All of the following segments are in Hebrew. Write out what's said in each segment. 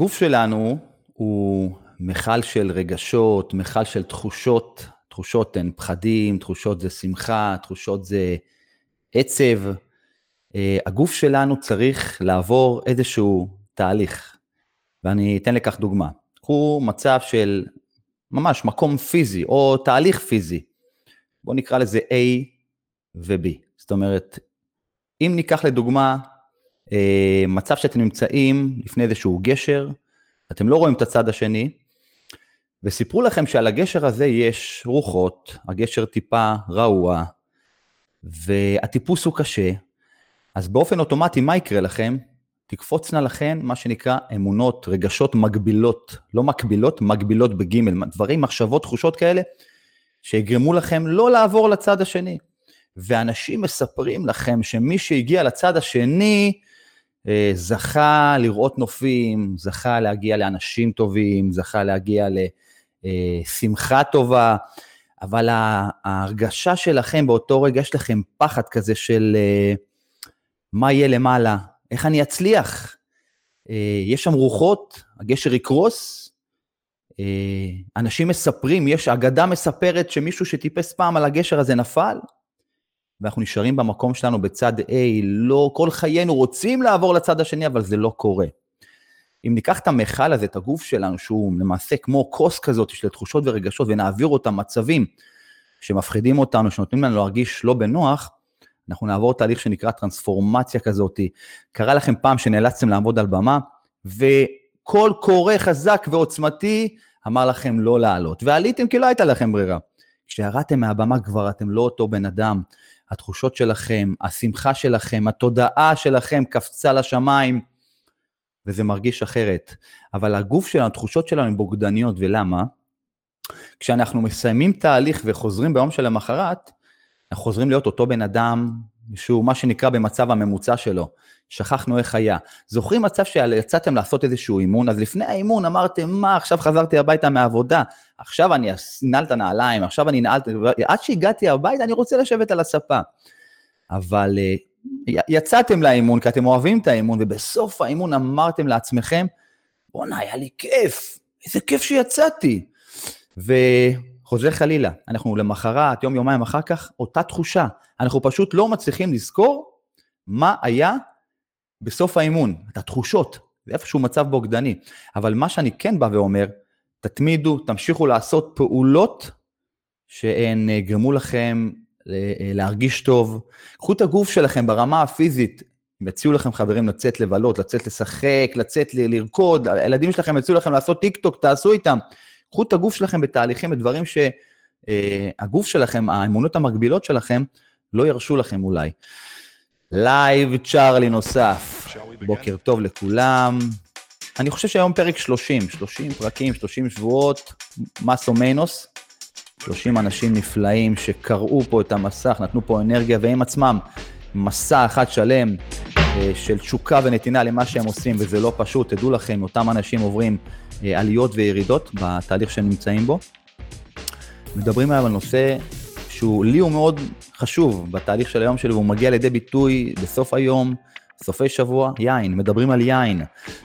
הגוף שלנו הוא מכל של רגשות, מכל של תחושות. תחושות הן פחדים, תחושות זה שמחה, תחושות זה עצב. אה, הגוף שלנו צריך לעבור איזשהו תהליך, ואני אתן לכך דוגמה. קחו מצב של ממש מקום פיזי, או תהליך פיזי. בואו נקרא לזה A ו-B. זאת אומרת, אם ניקח לדוגמה מצב שאתם נמצאים לפני איזשהו גשר, אתם לא רואים את הצד השני, וסיפרו לכם שעל הגשר הזה יש רוחות, הגשר טיפה רעוע, והטיפוס הוא קשה, אז באופן אוטומטי מה יקרה לכם? תקפוצנה לכן מה שנקרא אמונות, רגשות מגבילות, לא מקבילות, מגבילות בגימל, דברים, מחשבות, תחושות כאלה, שיגרמו לכם לא לעבור לצד השני. ואנשים מספרים לכם שמי שהגיע לצד השני, אה, זכה לראות נופים, זכה להגיע לאנשים טובים, זכה להגיע לשמחה אה, טובה, אבל ההרגשה שלכם באותו רגע, יש לכם פחד כזה של אה, מה יהיה למעלה, איך אני אצליח. יש שם רוחות, הגשר יקרוס, אנשים מספרים, יש אגדה מספרת שמישהו שטיפס פעם על הגשר הזה נפל, ואנחנו נשארים במקום שלנו בצד A, לא, כל חיינו רוצים לעבור לצד השני, אבל זה לא קורה. אם ניקח את המכל הזה, את הגוף שלנו, שהוא למעשה כמו כוס כזאת של תחושות ורגשות, ונעביר אותם מצבים שמפחידים אותנו, שנותנים לנו להרגיש לא בנוח, אנחנו נעבור תהליך שנקרא טרנספורמציה כזאת. קרה לכם פעם שנאלצתם לעמוד על במה, וקול קורא חזק ועוצמתי אמר לכם לא לעלות, ועליתם כי לא הייתה לכם ברירה. כשירדתם מהבמה כבר אתם לא אותו בן אדם, התחושות שלכם, השמחה שלכם, התודעה שלכם קפצה לשמיים, וזה מרגיש אחרת. אבל הגוף שלנו, התחושות שלנו הן בוגדניות, ולמה? כשאנחנו מסיימים תהליך וחוזרים ביום שלמחרת, אנחנו חוזרים להיות אותו בן אדם שהוא מה שנקרא במצב הממוצע שלו. שכחנו איך היה. זוכרים מצב שיצאתם לעשות איזשהו אימון, אז לפני האימון אמרתם, מה, עכשיו חזרתי הביתה מהעבודה, עכשיו אני אנעל את הנעליים, עכשיו אני אנעל, עד שהגעתי הביתה אני רוצה לשבת על הספה. אבל אה, יצאתם לאימון כי אתם אוהבים את האימון, ובסוף האימון אמרתם לעצמכם, בואנה, היה לי כיף, איזה כיף שיצאתי. וחוזר חלילה, אנחנו למחרת, יום, יומיים אחר כך, אותה תחושה. אנחנו פשוט לא מצליחים לזכור מה היה בסוף האימון, את התחושות, זה איפשהו מצב בוגדני. אבל מה שאני כן בא ואומר, תתמידו, תמשיכו לעשות פעולות שהן אה, גרמו לכם אה, להרגיש טוב. קחו את הגוף שלכם ברמה הפיזית, אם יציעו לכם חברים לצאת לבלות, לצאת לשחק, לצאת לרקוד, הילדים שלכם יציעו לכם לעשות טיק טוק, תעשו איתם. קחו את הגוף שלכם בתהליכים, בדברים שהגוף אה, שלכם, האמונות המקבילות שלכם, לא ירשו לכם אולי. לייב צ'ארלי נוסף. בוקר טוב לכולם. אני חושב שהיום פרק 30, 30 פרקים, 30 שבועות, מסו מינוס. 30 אנשים נפלאים שקראו פה את המסך, נתנו פה אנרגיה, והם עצמם מסע אחד שלם של תשוקה ונתינה למה שהם עושים, וזה לא פשוט, תדעו לכם, אותם אנשים עוברים אה, עליות וירידות בתהליך שהם נמצאים בו. מדברים היום על נושא שהוא, לי הוא מאוד חשוב בתהליך של היום שלי, והוא מגיע לידי ביטוי בסוף היום, סופי שבוע, יין, מדברים על יין.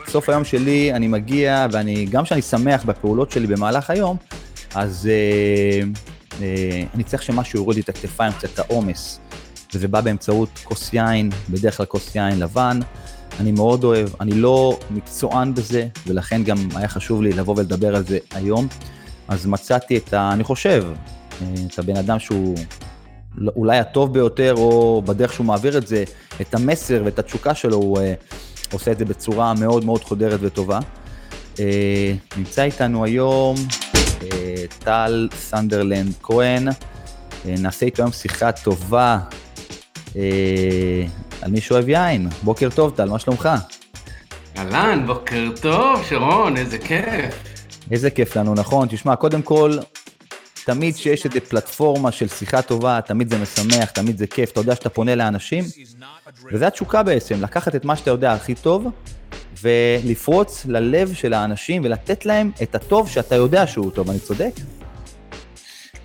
בסוף היום שלי אני מגיע, ואני, גם כשאני שמח בפעולות שלי במהלך היום, אז אה, אה, אני צריך שמשהו יוריד לי את הכתפיים, קצת את העומס. וזה בא באמצעות כוס יין, בדרך כלל כוס יין לבן. אני מאוד אוהב, אני לא מקצוען בזה, ולכן גם היה חשוב לי לבוא ולדבר על זה היום. אז מצאתי את ה... אני חושב, אה, את הבן אדם שהוא אולי הטוב ביותר, או בדרך שהוא מעביר את זה, את המסר ואת התשוקה שלו, הוא uh, עושה את זה בצורה מאוד מאוד חודרת וטובה. Uh, נמצא איתנו היום uh, טל סנדרלנד כהן, uh, נעשה איתו היום שיחה טובה uh, על מי שאוהב יין. בוקר טוב טל, מה שלומך? אהלן, בוקר טוב, שרון, איזה כיף. איזה כיף לנו, נכון? תשמע, קודם כל, תמיד שיש איזה פלטפורמה של שיחה טובה, תמיד זה משמח, תמיד זה כיף, אתה יודע שאתה פונה לאנשים, וזה התשוקה בעצם, לקחת את מה שאתה יודע הכי טוב, ולפרוץ ללב של האנשים ולתת להם את הטוב שאתה יודע שהוא טוב, אני צודק?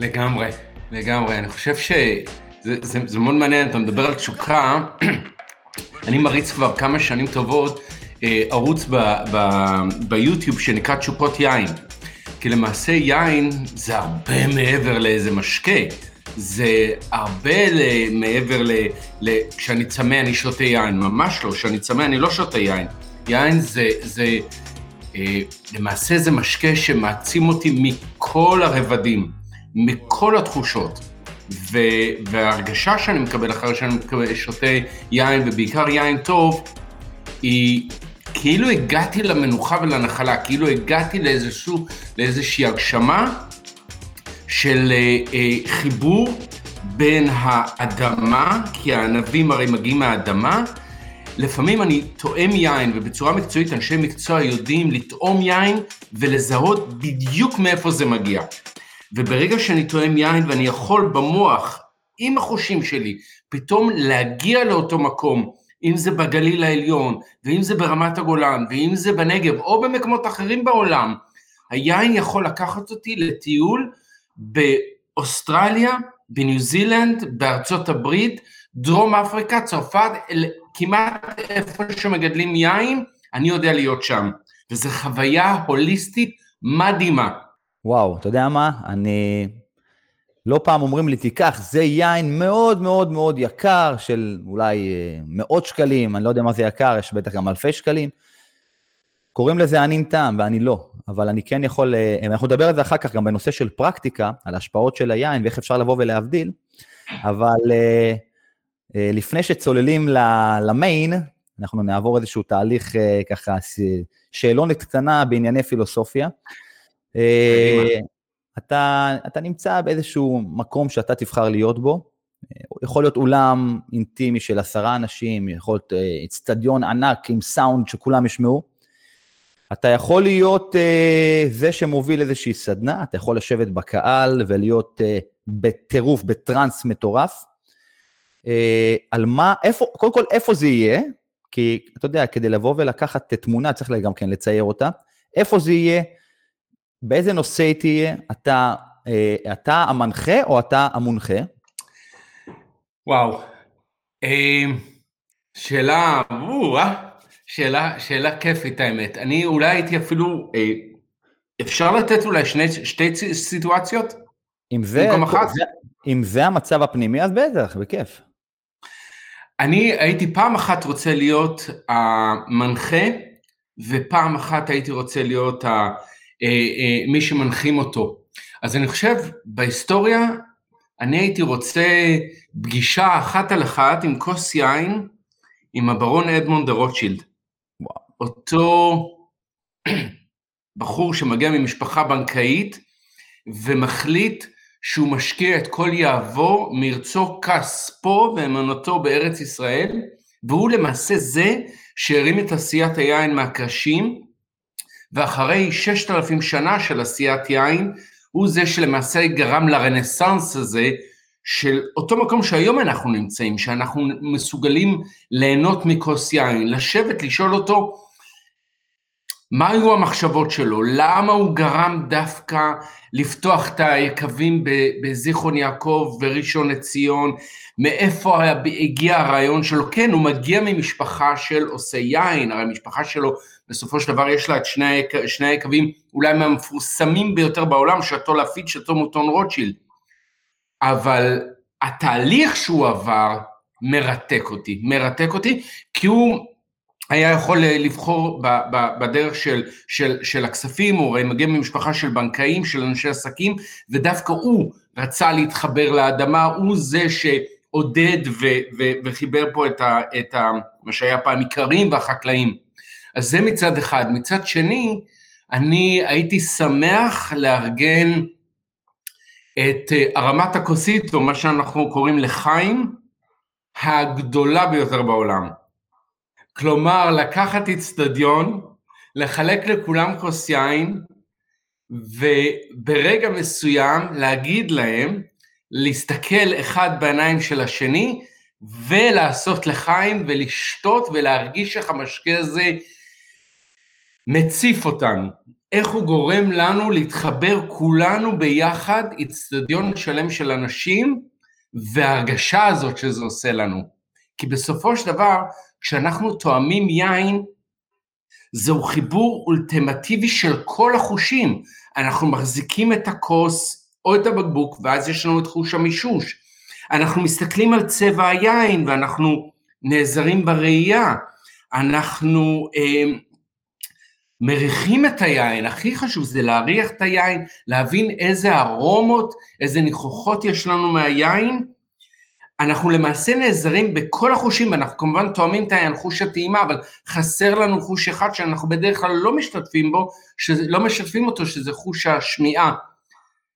לגמרי, לגמרי. אני חושב שזה זה, זה מאוד מעניין, אתה מדבר על תשוקה, אני מריץ כבר כמה שנים טובות אה, ערוץ ב, ב, ביוטיוב שנקרא תשוקות יין. כי למעשה יין זה הרבה מעבר לאיזה משקה. זה הרבה מעבר ל... ל כשאני צמא אני שותה יין, ממש לא, כשאני צמא אני לא שותה יין. יין זה, זה אה, למעשה זה משקה שמעצים אותי מכל הרבדים, מכל התחושות. וההרגשה שאני מקבל אחרי שאני מקבל, שותה יין, ובעיקר יין טוב, היא כאילו הגעתי למנוחה ולנחלה, כאילו הגעתי לאיזשהו, לאיזושהי הגשמה של אה, אה, חיבור בין האדמה, כי הענבים הרי מגיעים מהאדמה, לפעמים אני טועם יין, ובצורה מקצועית אנשי מקצוע יודעים לטעום יין ולזהות בדיוק מאיפה זה מגיע. וברגע שאני טועם יין ואני יכול במוח, עם החושים שלי, פתאום להגיע לאותו מקום, אם זה בגליל העליון, ואם זה ברמת הגולן, ואם זה בנגב, או במקומות אחרים בעולם, היין יכול לקחת אותי לטיול באוסטרליה, בניו זילנד, בארצות הברית, דרום אפריקה, צרפת, כמעט איפה שמגדלים יין, אני יודע להיות שם. וזו חוויה הוליסטית מדהימה. וואו, אתה יודע מה? אני... לא פעם אומרים לי, תיקח, זה יין מאוד מאוד מאוד יקר, של אולי אה, מאות שקלים, אני לא יודע מה זה יקר, יש בטח גם אלפי שקלים. קוראים לזה ענין טעם, ואני לא. אבל אני כן יכול, אה, אנחנו נדבר על זה אחר כך גם בנושא של פרקטיקה, על ההשפעות של היין ואיך אפשר לבוא ולהבדיל, אבל אה, לפני שצוללים למיין, אנחנו נעבור איזשהו תהליך ככה, שאלונת קטנה בענייני פילוסופיה. אתה, אתה נמצא באיזשהו מקום שאתה תבחר להיות בו, יכול להיות אולם אינטימי של עשרה אנשים, יכול להיות אצטדיון ענק עם סאונד שכולם ישמעו, אתה יכול להיות uh, זה שמוביל איזושהי סדנה, אתה יכול לשבת בקהל ולהיות uh, בטירוף, בטראנס מטורף. Uh, על מה, איפה, קודם כל, איפה זה יהיה? כי אתה יודע, כדי לבוא ולקחת תמונה, צריך גם כן לצייר אותה. איפה זה יהיה? באיזה נושא תהיה? אתה, uh, אתה המנחה או אתה המונחה? וואו. שאלה, אה? שאלה, שאלה כיפית האמת. אני אולי הייתי אפילו, אה, אפשר לתת אולי שני, שתי סיטואציות? אם זה, זה, אם זה המצב הפנימי, אז בטח, בכיף. אני הייתי פעם אחת רוצה להיות המנחה, ופעם אחת הייתי רוצה להיות ה, אה, אה, מי שמנחים אותו. אז אני חושב, בהיסטוריה, אני הייתי רוצה פגישה אחת על אחת עם כוס יין עם הברון אדמונד דה רוטשילד. אותו בחור שמגיע ממשפחה בנקאית ומחליט שהוא משקיע את כל יהבו מרצו כספו ואמונתו בארץ ישראל, והוא למעשה זה שהרים את עשיית היין מהקרשים, ואחרי ששת אלפים שנה של עשיית יין, הוא זה שלמעשה גרם לרנסאנס הזה של אותו מקום שהיום אנחנו נמצאים, שאנחנו מסוגלים ליהנות מכוס יין, לשבת, לשאול אותו, מה היו המחשבות שלו? למה הוא גרם דווקא לפתוח את היקבים בזיכרון יעקב וראשון לציון? מאיפה הגיע הרעיון שלו? כן, הוא מגיע ממשפחה של עושי יין, הרי המשפחה שלו בסופו של דבר יש לה את שני, שני היקבים אולי מהמפורסמים ביותר בעולם, שאתו לפיד, שאתו מוטון רוטשילד. אבל התהליך שהוא עבר מרתק אותי, מרתק אותי, כי הוא היה יכול לבחור בדרך של, של, של הכספים, הוא הרי מגיע ממשפחה של בנקאים, של אנשי עסקים, ודווקא הוא רצה להתחבר לאדמה, הוא זה שעודד ו, ו, וחיבר פה את, ה, את ה, מה שהיה פעם איכרים והחקלאים. אז זה מצד אחד. מצד שני, אני הייתי שמח לארגן את אה, הרמת הכוסית, או מה שאנחנו קוראים לחיים, הגדולה ביותר בעולם. כלומר, לקחת אצטדיון, לחלק לכולם כוס יין, וברגע מסוים להגיד להם, להסתכל אחד בעיניים של השני, ולעשות לחיים ולשתות ולהרגיש איך המשקה הזה מציף אותנו. איך הוא גורם לנו להתחבר כולנו ביחד, אצטדיון שלם של אנשים, וההרגשה הזאת שזה עושה לנו. כי בסופו של דבר, כשאנחנו תואמים יין, זהו חיבור אולטימטיבי של כל החושים. אנחנו מחזיקים את הכוס או את הבקבוק, ואז יש לנו את חוש המישוש. אנחנו מסתכלים על צבע היין ואנחנו נעזרים בראייה. אנחנו אה, מריחים את היין, הכי חשוב זה להריח את היין, להבין איזה ארומות, איזה ניחוחות יש לנו מהיין. אנחנו למעשה נעזרים בכל החושים, אנחנו כמובן תואמים את העניין, חוש הטעימה, אבל חסר לנו חוש אחד שאנחנו בדרך כלל לא משתתפים בו, לא משתפים אותו, שזה חוש השמיעה.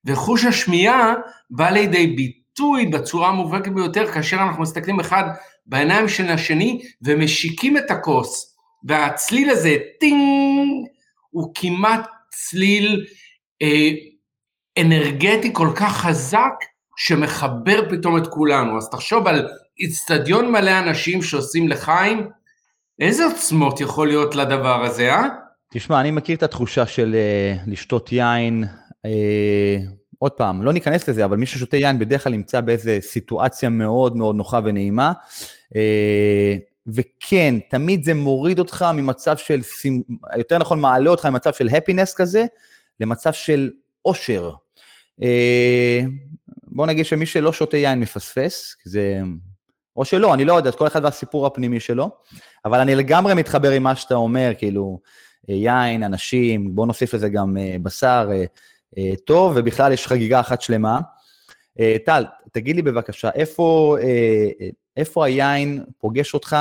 וחוש השמיעה בא לידי ביטוי בצורה המובהקת ביותר, כאשר אנחנו מסתכלים אחד בעיניים של השני ומשיקים את הכוס, והצליל הזה, טינג, הוא כמעט צליל אה, אנרגטי כל כך חזק, שמחבר פתאום את כולנו. אז תחשוב על איצטדיון מלא אנשים שעושים לחיים, איזה עוצמות יכול להיות לדבר הזה, אה? תשמע, אני מכיר את התחושה של uh, לשתות יין. Uh, עוד פעם, לא ניכנס לזה, אבל מי ששותה יין בדרך כלל נמצא באיזו סיטואציה מאוד מאוד נוחה ונעימה. Uh, וכן, תמיד זה מוריד אותך ממצב של, יותר נכון, מעלה אותך ממצב של הפינס כזה, למצב של אושר. בוא נגיד שמי שלא שותה יין מפספס, זה... או שלא, אני לא יודע, כל אחד והסיפור הפנימי שלו, אבל אני לגמרי מתחבר עם מה שאתה אומר, כאילו, אה, יין, אנשים, בוא נוסיף לזה גם אה, בשר אה, טוב, ובכלל יש חגיגה אחת שלמה. טל, תגיד לי בבקשה, איפה, איפה היין פוגש אותך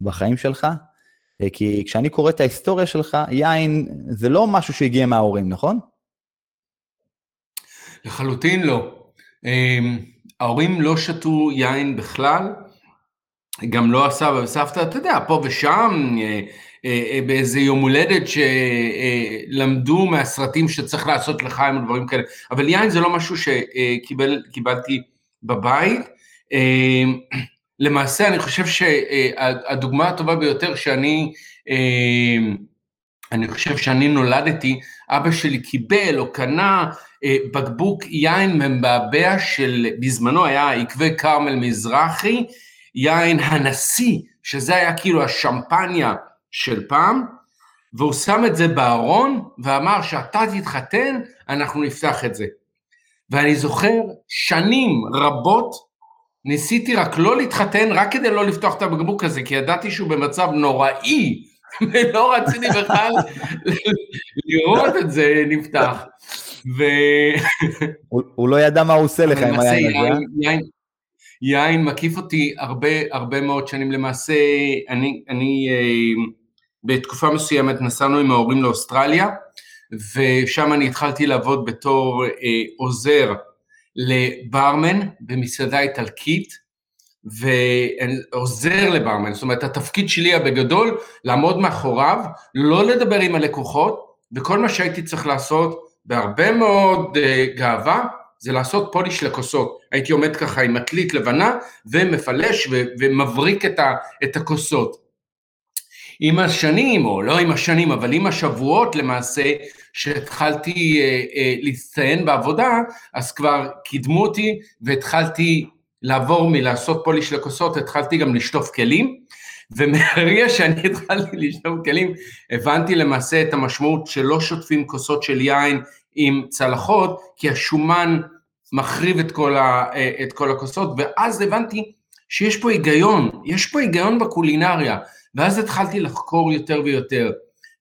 בחיים שלך? כי כשאני קורא את ההיסטוריה שלך, יין זה לא משהו שהגיע מההורים, נכון? לחלוטין לא. אמ, ההורים לא שתו יין בכלל, גם לא הסבא וסבתא, אתה יודע, פה ושם, אה, אה, אה, באיזה יום הולדת שלמדו מהסרטים שצריך לעשות לחיים או דברים כאלה, אבל יין זה לא משהו שקיבלתי בבית. אמ, למעשה אני חושב שהדוגמה הטובה ביותר שאני, אמ, אני חושב שאני נולדתי, אבא שלי קיבל או קנה אה, בקבוק יין מבעבע של, בזמנו היה עקבי כרמל מזרחי, יין הנשיא, שזה היה כאילו השמפניה של פעם, והוא שם את זה בארון ואמר שאתה תתחתן, אנחנו נפתח את זה. ואני זוכר שנים רבות, ניסיתי רק לא להתחתן, רק כדי לא לפתוח את הבקבוק הזה, כי ידעתי שהוא במצב נוראי, ולא רציתי בכלל לראות את זה נפתח. ו... הוא, הוא לא ידע מה הוא עושה לך עם היין הזה? יין, יין מקיף אותי הרבה הרבה מאוד שנים, למעשה אני, אני אה, בתקופה מסוימת נסענו עם ההורים לאוסטרליה, ושם אני התחלתי לעבוד בתור אה, עוזר לברמן במסעדה איטלקית, ועוזר לברמן, זאת אומרת התפקיד שלי בגדול לעמוד מאחוריו, לא לדבר עם הלקוחות, וכל מה שהייתי צריך לעשות בהרבה מאוד uh, גאווה, זה לעשות פוליש לכוסות. הייתי עומד ככה עם עתלית לבנה ומפלש ו- ומבריק את, ה- את הכוסות. עם השנים, או לא עם השנים, אבל עם השבועות למעשה, שהתחלתי uh, uh, להצטיין בעבודה, אז כבר קידמו אותי והתחלתי לעבור מלעשות פוליש לכוסות, התחלתי גם לשטוף כלים, ומהרגע שאני התחלתי לשטוף כלים, הבנתי למעשה את המשמעות שלא שוטפים כוסות של יין עם צלחות, כי השומן מחריב את כל, ה, את כל הכוסות, ואז הבנתי שיש פה היגיון, יש פה היגיון בקולינריה, ואז התחלתי לחקור יותר ויותר,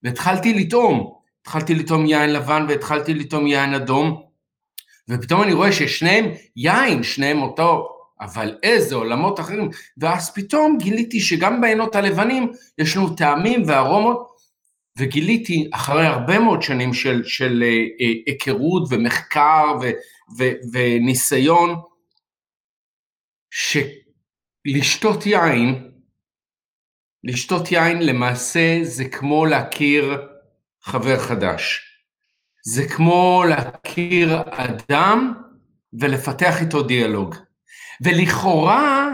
והתחלתי לטעום, התחלתי לטעום יין לבן והתחלתי לטעום יין אדום, ופתאום אני רואה ששניהם יין, שניהם אותו, אבל איזה עולמות אחרים, ואז פתאום גיליתי שגם בעינות הלבנים יש לנו טעמים וארומות וגיליתי אחרי הרבה מאוד שנים של, של אה, אה, היכרות ומחקר ו, ו, וניסיון, שלשתות יין, לשתות יין למעשה זה כמו להכיר חבר חדש. זה כמו להכיר אדם ולפתח איתו דיאלוג. ולכאורה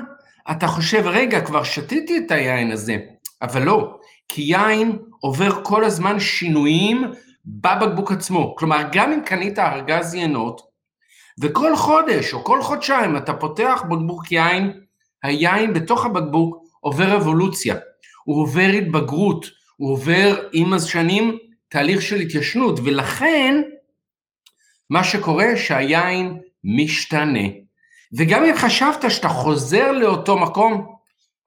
אתה חושב, רגע, כבר שתיתי את היין הזה, אבל לא, כי יין עובר כל הזמן שינויים בבקבוק עצמו. כלומר, גם אם קנית ארגז יינות, וכל חודש או כל חודשיים אתה פותח בקבוק יין, היין בתוך הבקבוק עובר אבולוציה, הוא עובר התבגרות, הוא עובר עם השנים תהליך של התיישנות, ולכן מה שקורה שהיין משתנה. וגם אם חשבת שאתה חוזר לאותו מקום,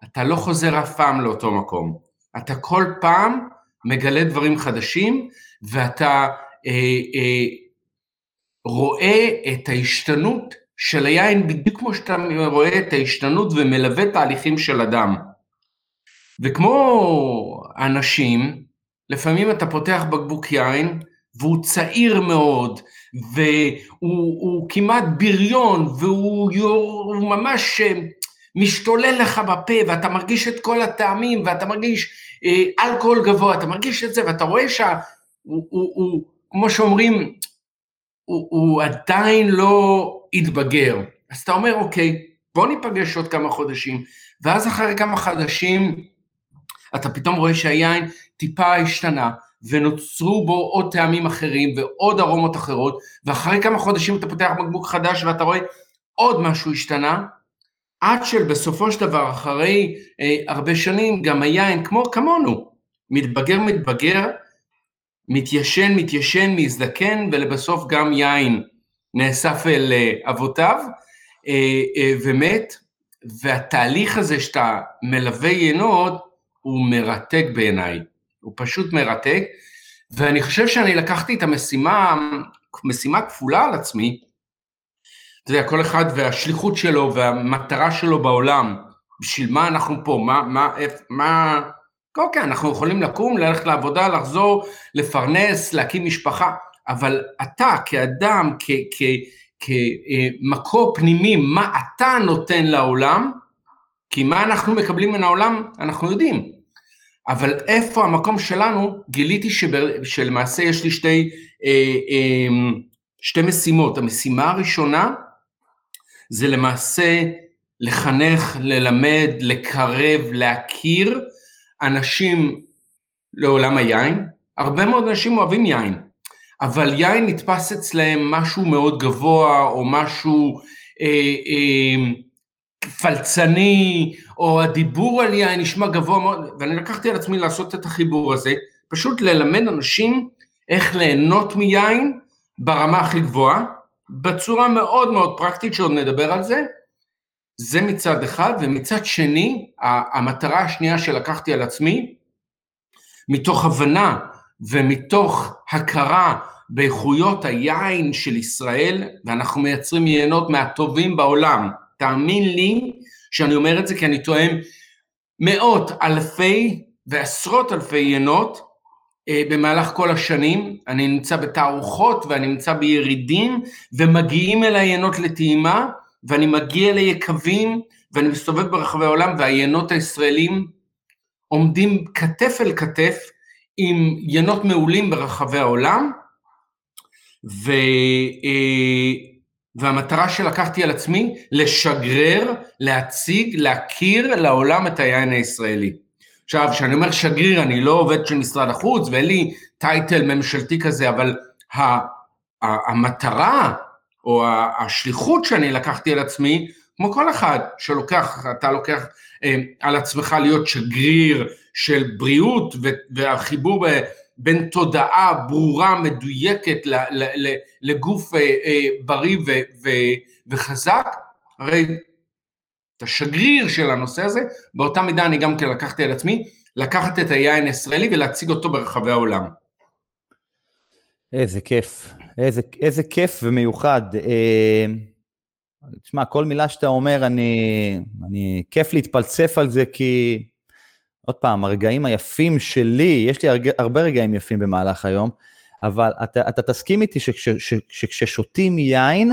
אתה לא חוזר אף פעם לאותו מקום. אתה כל פעם מגלה דברים חדשים, ואתה אה, אה, רואה את ההשתנות של היין בדיוק כמו שאתה רואה את ההשתנות ומלווה תהליכים של אדם. וכמו אנשים, לפעמים אתה פותח בקבוק יין והוא צעיר מאוד, והוא כמעט בריון, והוא הוא ממש אה, משתולל לך בפה, ואתה מרגיש את כל הטעמים, ואתה מרגיש אה, אלכוהול גבוה, אתה מרגיש את זה, ואתה רואה שהוא, הוא, הוא, כמו שאומרים, הוא, הוא עדיין לא התבגר. אז אתה אומר, אוקיי, בוא ניפגש עוד כמה חודשים, ואז אחרי כמה חודשים, אתה פתאום רואה שהיין טיפה השתנה, ונוצרו בו עוד טעמים אחרים ועוד ארומות אחרות, ואחרי כמה חודשים אתה פותח בקבוק חדש ואתה רואה עוד משהו השתנה, עד שבסופו של דבר, אחרי אה, הרבה שנים, גם היין, כמו כמונו, מתבגר מתבגר, מתיישן מתיישן, מזדקן, ולבסוף גם יין נאסף אל אה, אבותיו אה, אה, ומת, והתהליך הזה שאתה מלווה יינות הוא מרתק בעיניי, הוא פשוט מרתק, ואני חושב שאני לקחתי את המשימה, משימה כפולה על עצמי, אתה יודע, כל אחד והשליחות שלו והמטרה שלו בעולם, בשביל מה אנחנו פה, מה, מה, מה, אוקיי, אנחנו יכולים לקום, ללכת לעבודה, לחזור, לפרנס, להקים משפחה, אבל אתה כאדם, כמקור פנימי, מה אתה נותן לעולם, כי מה אנחנו מקבלים מן העולם, אנחנו יודעים. אבל איפה המקום שלנו, גיליתי שבר, שלמעשה יש לי שתי, אה, אה, שתי משימות. המשימה הראשונה זה למעשה לחנך, ללמד, לקרב, להכיר אנשים לעולם היין. הרבה מאוד אנשים אוהבים יין, אבל יין נתפס אצלהם משהו מאוד גבוה, או משהו אה, אה, פלצני, או הדיבור על יין נשמע גבוה מאוד, ואני לקחתי על עצמי לעשות את החיבור הזה, פשוט ללמד אנשים איך ליהנות מיין ברמה הכי גבוהה, בצורה מאוד מאוד פרקטית, שעוד נדבר על זה. זה מצד אחד, ומצד שני, המטרה השנייה שלקחתי על עצמי, מתוך הבנה ומתוך הכרה באיכויות היין של ישראל, ואנחנו מייצרים יינות מהטובים בעולם. תאמין לי שאני אומר את זה כי אני תואם מאות אלפי ועשרות אלפי יינות אה, במהלך כל השנים, אני נמצא בתערוכות ואני נמצא בירידים ומגיעים אל היינות לטעימה ואני מגיע ליקבים ואני מסתובב ברחבי העולם והיינות הישראלים עומדים כתף אל כתף עם יינות מעולים ברחבי העולם. ו, אה, והמטרה שלקחתי על עצמי לשגרר, להציג, להכיר לעולם את היין הישראלי. עכשיו, כשאני אומר שגריר, אני לא עובד של משרד החוץ ואין לי טייטל ממשלתי כזה, אבל המטרה או השליחות שאני לקחתי על עצמי, כמו כל אחד שלוקח, אתה לוקח אה, על עצמך להיות שגריר של בריאות והחיבור בין תודעה ברורה, מדויקת לגוף אה, אה, בריא וחזק, הרי את השגריר של הנושא הזה, באותה מידה אני גם כן לקחתי על עצמי, לקחת את היין הישראלי ולהציג אותו ברחבי העולם. איזה כיף, איזה, איזה כיף ומיוחד. אה, תשמע, כל מילה שאתה אומר, אני, אני, כיף להתפלצף על זה, כי עוד פעם, הרגעים היפים שלי, יש לי הרג, הרבה רגעים יפים במהלך היום, אבל אתה, אתה תסכים איתי שכששותים יין,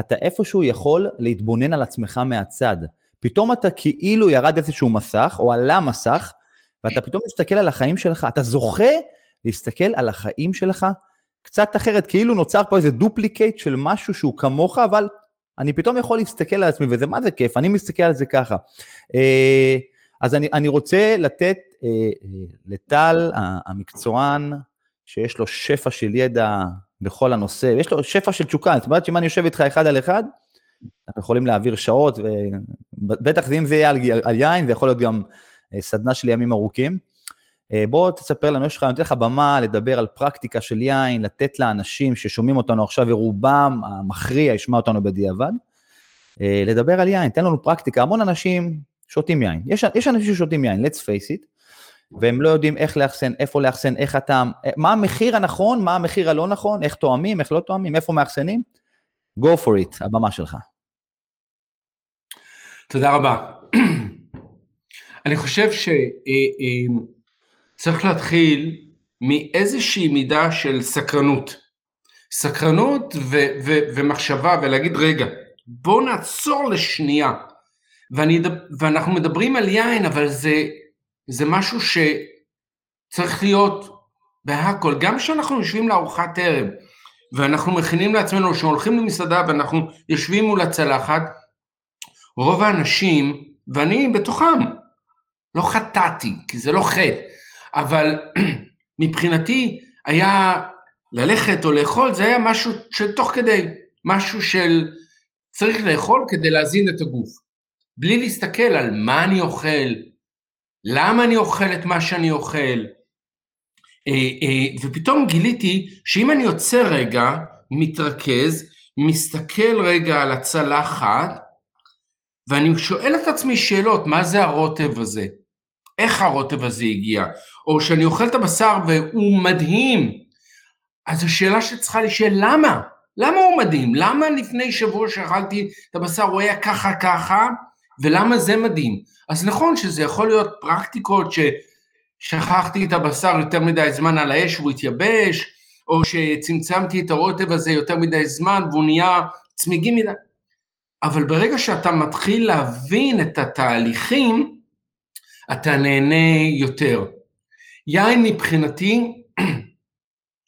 אתה איפשהו יכול להתבונן על עצמך מהצד. פתאום אתה כאילו ירד איזשהו מסך, או עלה מסך, ואתה פתאום מסתכל על החיים שלך, אתה זוכה להסתכל על החיים שלך קצת אחרת, כאילו נוצר פה איזה duplicate של משהו שהוא כמוך, אבל אני פתאום יכול להסתכל על עצמי, וזה מה זה כיף, אני מסתכל על זה ככה. אה, אז אני, אני רוצה לתת אה, אה, לטל, המקצוען, שיש לו שפע של ידע בכל הנושא, יש לו שפע של תשוקה, זאת אומרת שאם אני יושב איתך אחד על אחד, אנחנו יכולים להעביר שעות, ובטח אם זה יהיה על, על יין, זה יכול להיות גם סדנה של ימים ארוכים. אה, בוא תספר לנו, יש לך, אני נותן לך במה לדבר על פרקטיקה של יין, לתת לאנשים ששומעים אותנו עכשיו, ורובם המכריע ישמע אותנו בדיעבד, אה, לדבר על יין, תן לנו פרקטיקה, המון אנשים שותים יין, יש, יש אנשים ששותים יין, let's face it, והם לא יודעים איך לאחסן, איפה לאחסן, איך הטעם, מה המחיר הנכון, מה המחיר הלא נכון, איך תואמים, איך לא תואמים, איפה מאחסנים, go for it, הבמה שלך. תודה רבה. אני חושב שצריך להתחיל מאיזושהי מידה של סקרנות. סקרנות ו- ו- ומחשבה ולהגיד רגע, בוא נעצור לשנייה. ואני, ואנחנו מדברים על יין, אבל זה, זה משהו שצריך להיות בהכל. גם כשאנחנו יושבים לארוחת ערב, ואנחנו מכינים לעצמנו, כשהולכים למסעדה ואנחנו יושבים מול הצלחת, רוב האנשים, ואני בתוכם, לא חטאתי, כי זה לא חטא, אבל מבחינתי היה ללכת או לאכול, זה היה משהו של תוך כדי, משהו של צריך לאכול כדי להזין את הגוף. בלי להסתכל על מה אני אוכל, למה אני אוכל את מה שאני אוכל. אה, אה, ופתאום גיליתי שאם אני יוצא רגע, מתרכז, מסתכל רגע על הצלחת, ואני שואל את עצמי שאלות, מה זה הרוטב הזה? איך הרוטב הזה הגיע? או שאני אוכל את הבשר והוא מדהים, אז השאלה שצריכה להישאל, למה? למה הוא מדהים? למה לפני שבוע שאכלתי את הבשר הוא היה ככה ככה, ולמה זה מדהים? אז נכון שזה יכול להיות פרקטיקות ששכחתי את הבשר יותר מדי זמן על האש והוא התייבש, או שצמצמתי את הרוטב הזה יותר מדי זמן והוא נהיה צמיגי מדי. אבל ברגע שאתה מתחיל להבין את התהליכים, אתה נהנה יותר. יין מבחינתי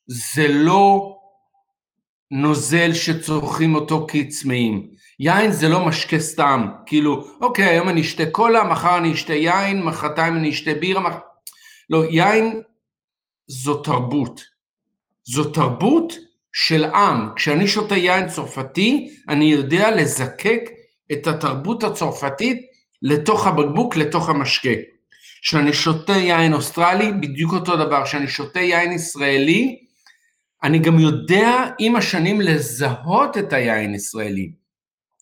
זה לא נוזל שצורכים אותו כצמאים. יין זה לא משקה סתם, כאילו, אוקיי, היום אני אשתה קולה, מחר אני אשתה יין, מחרתיים אני אשתה בירה, מח... לא, יין זו תרבות. זו תרבות של עם. כשאני שותה יין צרפתי, אני יודע לזקק את התרבות הצרפתית לתוך הבקבוק, לתוך המשקה. כשאני שותה יין אוסטרלי, בדיוק אותו דבר. כשאני שותה יין ישראלי, אני גם יודע עם השנים לזהות את היין ישראלי.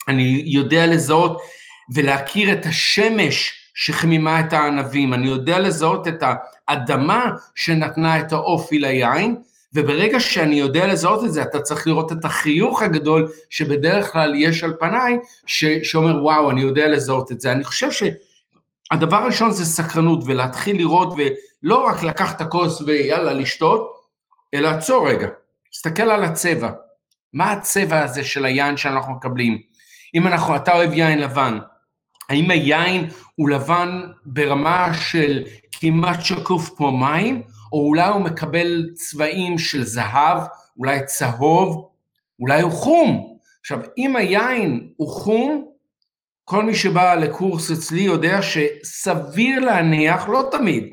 אני יודע לזהות ולהכיר את השמש שחמימה את הענבים, אני יודע לזהות את האדמה שנתנה את האופי ליין, וברגע שאני יודע לזהות את זה, אתה צריך לראות את החיוך הגדול שבדרך כלל יש על פניי, ש, שאומר וואו, אני יודע לזהות את זה. אני חושב שהדבר הראשון זה סקרנות, ולהתחיל לראות, ולא רק לקחת את הכוס ויאללה לשתות, אלא עצור רגע, תסתכל על הצבע. מה הצבע הזה של היין שאנחנו מקבלים? אם אנחנו, אתה אוהב יין לבן, האם היין הוא לבן ברמה של כמעט שקוף כמו מים, או אולי הוא מקבל צבעים של זהב, אולי צהוב, אולי הוא חום. עכשיו, אם היין הוא חום, כל מי שבא לקורס אצלי יודע שסביר להניח, לא תמיד,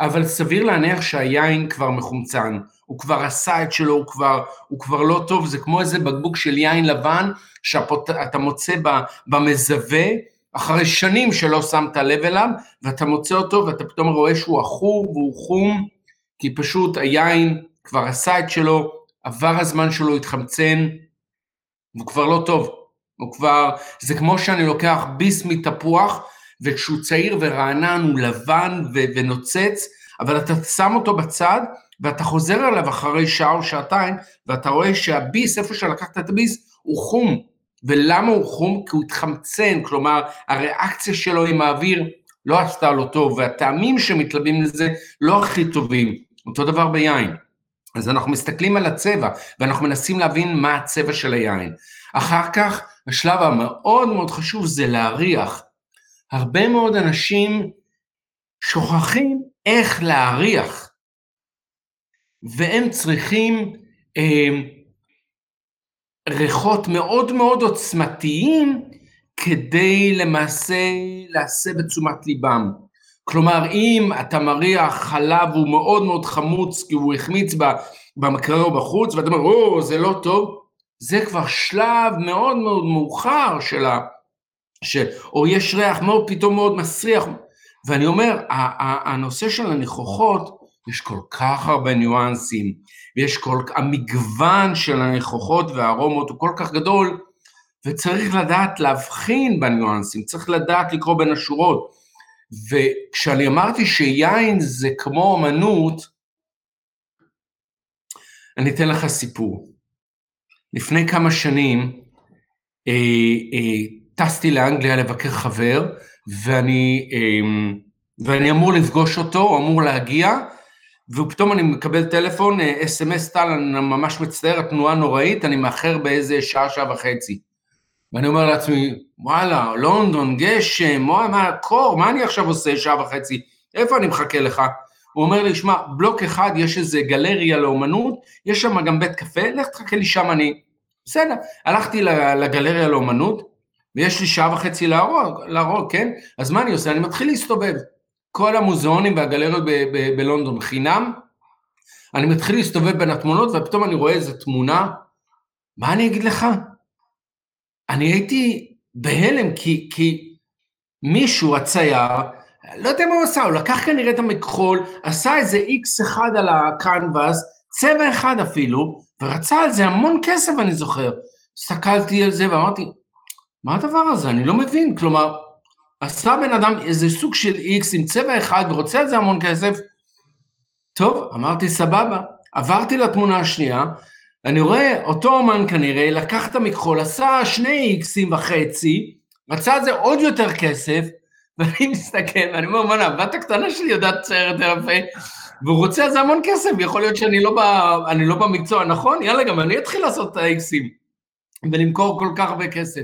אבל סביר להניח שהיין כבר מחומצן, הוא כבר עשה את שלו, הוא כבר, הוא כבר לא טוב, זה כמו איזה בקבוק של יין לבן שאתה מוצא במזווה, אחרי שנים שלא שמת לב אליו, ואתה מוצא אותו ואתה פתאום רואה שהוא עכור והוא חום, כי פשוט היין כבר עשה את שלו, עבר הזמן שלו, התחמצן, והוא כבר לא טוב. הוא כבר, זה כמו שאני לוקח ביס מתפוח, וכשהוא צעיר ורענן הוא לבן ו- ונוצץ, אבל אתה שם אותו בצד, ואתה חוזר אליו אחרי שעה או שעתיים, ואתה רואה שהביס, איפה שלקחת את הביס, הוא חום. ולמה הוא חום? כי הוא התחמצן, כלומר, הריאקציה שלו עם האוויר לא עשתה לו טוב, והטעמים שמתלווים לזה לא הכי טובים. אותו דבר ביין. אז אנחנו מסתכלים על הצבע, ואנחנו מנסים להבין מה הצבע של היין. אחר כך, השלב המאוד מאוד חשוב זה להריח. הרבה מאוד אנשים שוכחים איך להריח, והם צריכים אה, ריחות מאוד מאוד עוצמתיים כדי למעשה להסב את תשומת ליבם. כלומר, אם אתה מריח חלב הוא מאוד מאוד חמוץ כי הוא החמיץ במקרר או בחוץ, ואתה אומר, או, זה לא טוב, זה כבר שלב מאוד מאוד מאוחר של ה... ש... או יש ריח מאוד פתאום מאוד מסריח. ואני אומר, הנושא של הניחוחות, יש כל כך הרבה ניואנסים, ויש כל, המגוון של הניחוחות והארומות הוא כל כך גדול, וצריך לדעת להבחין בניואנסים, צריך לדעת לקרוא בין השורות. וכשאני אמרתי שיין זה כמו אמנות, אני אתן לך סיפור. לפני כמה שנים אה, אה, טסתי לאנגליה לבקר חבר, ואני, אה, ואני אמור לפגוש אותו, הוא אמור להגיע, ופתאום אני מקבל טלפון, אס.אם.אס טל, אני ממש מצטער, התנועה נוראית, אני מאחר באיזה שעה, שעה וחצי. ואני אומר לעצמי, וואלה, לונדון, גשם, מה, קור, מה אני עכשיו עושה שעה וחצי? איפה אני מחכה לך? הוא אומר לי, שמע, בלוק אחד יש איזה גלריה לאומנות, יש שם גם בית קפה, לך תחכה לי שם אני... בסדר, הלכתי לגלריה לאומנות, ויש לי שעה וחצי להרוג, להרוג, כן? אז מה אני עושה? אני מתחיל להסתובב. כל המוזיאונים והגלריות בלונדון חינם, אני מתחיל להסתובב בין התמונות, ופתאום אני רואה איזה תמונה, מה אני אגיד לך? אני הייתי בהלם, כי, כי מישהו, הצייר, לא יודע מה הוא עשה, הוא לקח כנראה את המכחול, עשה איזה איקס אחד על הקנבאס, צבע אחד אפילו, ורצה על זה המון כסף, אני זוכר. הסתכלתי על זה ואמרתי, מה הדבר הזה? אני לא מבין. כלומר, עשה בן אדם איזה סוג של איקס עם צבע אחד ורוצה על זה המון כסף. טוב, אמרתי, סבבה. עברתי לתמונה השנייה, אני רואה אותו אומן כנראה לקח את המכחול, עשה שני איקסים וחצי, רצה על זה עוד יותר כסף, ואני מסתכל, ואני אומר, מה, הבת הקטנה שלי יודעת לצייר יותר יפה, והוא רוצה על זה המון כסף, יכול להיות שאני לא, ב, לא במקצוע הנכון, יאללה, גם אני אתחיל לעשות את האיקסים, ולמכור כל כך הרבה כסף.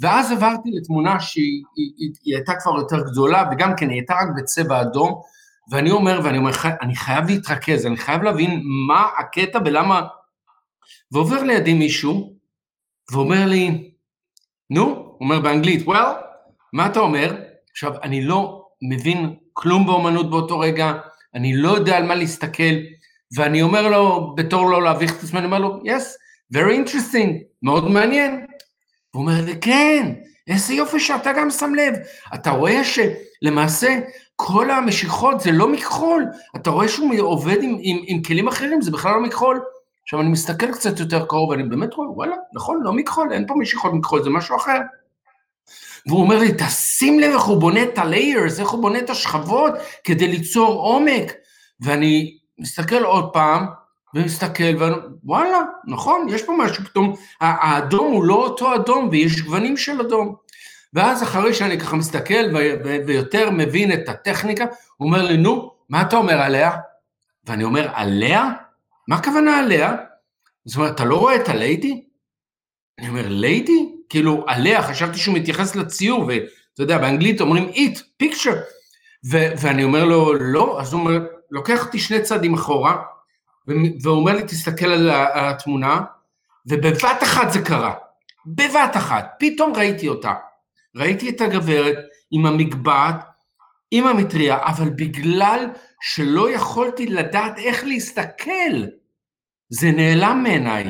ואז עברתי לתמונה שהיא היא, היא, הייתה כבר יותר גדולה, וגם כן, היא הייתה רק בצבע אדום, ואני אומר, ואני אומר, אני חייב להתרכז, אני חייב להבין מה הקטע ולמה... ועובר לידי מישהו, ואומר לי, נו, הוא אומר באנגלית, well, מה אתה אומר? עכשיו, אני לא מבין כלום באומנות באותו רגע, אני לא יודע על מה להסתכל, ואני אומר לו, בתור לא להביך את עצמי, אני אומר לו, yes, very interesting, מאוד מעניין. הוא אומר לי, כן, איזה יופי שאתה גם שם לב. אתה רואה שלמעשה כל המשיכות זה לא מכחול, אתה רואה שהוא עובד עם, עם, עם כלים אחרים, זה בכלל לא מכחול. עכשיו אני מסתכל קצת יותר קרוב, ואני באמת רואה, וואלה, נכון, לא מכחול, אין פה משיכות מכחול, זה משהו אחר. והוא אומר לי, תשים לב איך הוא בונה את ה-layers, איך הוא בונה את השכבות כדי ליצור עומק. ואני מסתכל עוד פעם, ומסתכל, ווואלה, נכון, יש פה משהו פתאום, האדום הוא לא אותו אדום, ויש גוונים של אדום. ואז אחרי שאני ככה מסתכל ויותר מבין את הטכניקה, הוא אומר לי, נו, מה אתה אומר עליה? ואני אומר, עליה? מה הכוונה עליה? זאת אומרת, אתה לא רואה את הליידי? אני אומר, ליידי? כאילו, עליה, חשבתי שהוא מתייחס לציור, ואתה יודע, באנגלית אומרים it, picture. ו- ואני אומר לו, לא, אז הוא אומר, לוקח אותי שני צעדים אחורה, והוא אומר לי, תסתכל על התמונה, ובבת אחת זה קרה. בבת אחת, פתאום ראיתי אותה. ראיתי את הגברת עם המגבעת, עם המטריה, אבל בגלל שלא יכולתי לדעת איך להסתכל, זה נעלם מעיניי.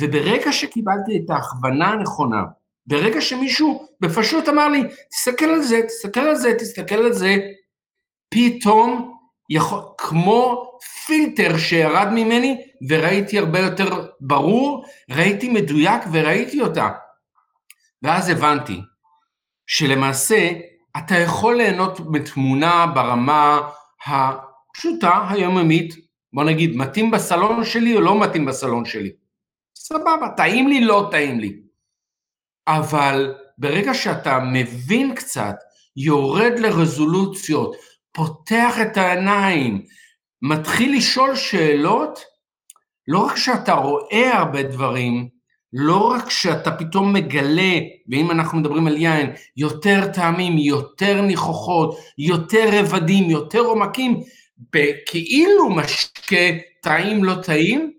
וברגע שקיבלתי את ההכוונה הנכונה, ברגע שמישהו בפשוט אמר לי, תסתכל על זה, תסתכל על זה, תסתכל על זה, פתאום, יכול, כמו פילטר שירד ממני, וראיתי הרבה יותר ברור, ראיתי מדויק וראיתי אותה. ואז הבנתי שלמעשה אתה יכול ליהנות מתמונה ברמה הפשוטה, היומיומית, בוא נגיד, מתאים בסלון שלי או לא מתאים בסלון שלי. סבבה, טעים לי, לא טעים לי. אבל ברגע שאתה מבין קצת, יורד לרזולוציות, פותח את העיניים, מתחיל לשאול שאלות, לא רק שאתה רואה הרבה דברים, לא רק שאתה פתאום מגלה, ואם אנחנו מדברים על יין, יותר טעמים, יותר ניחוחות, יותר רבדים, יותר עומקים, בכאילו משקה טעים לא טעים,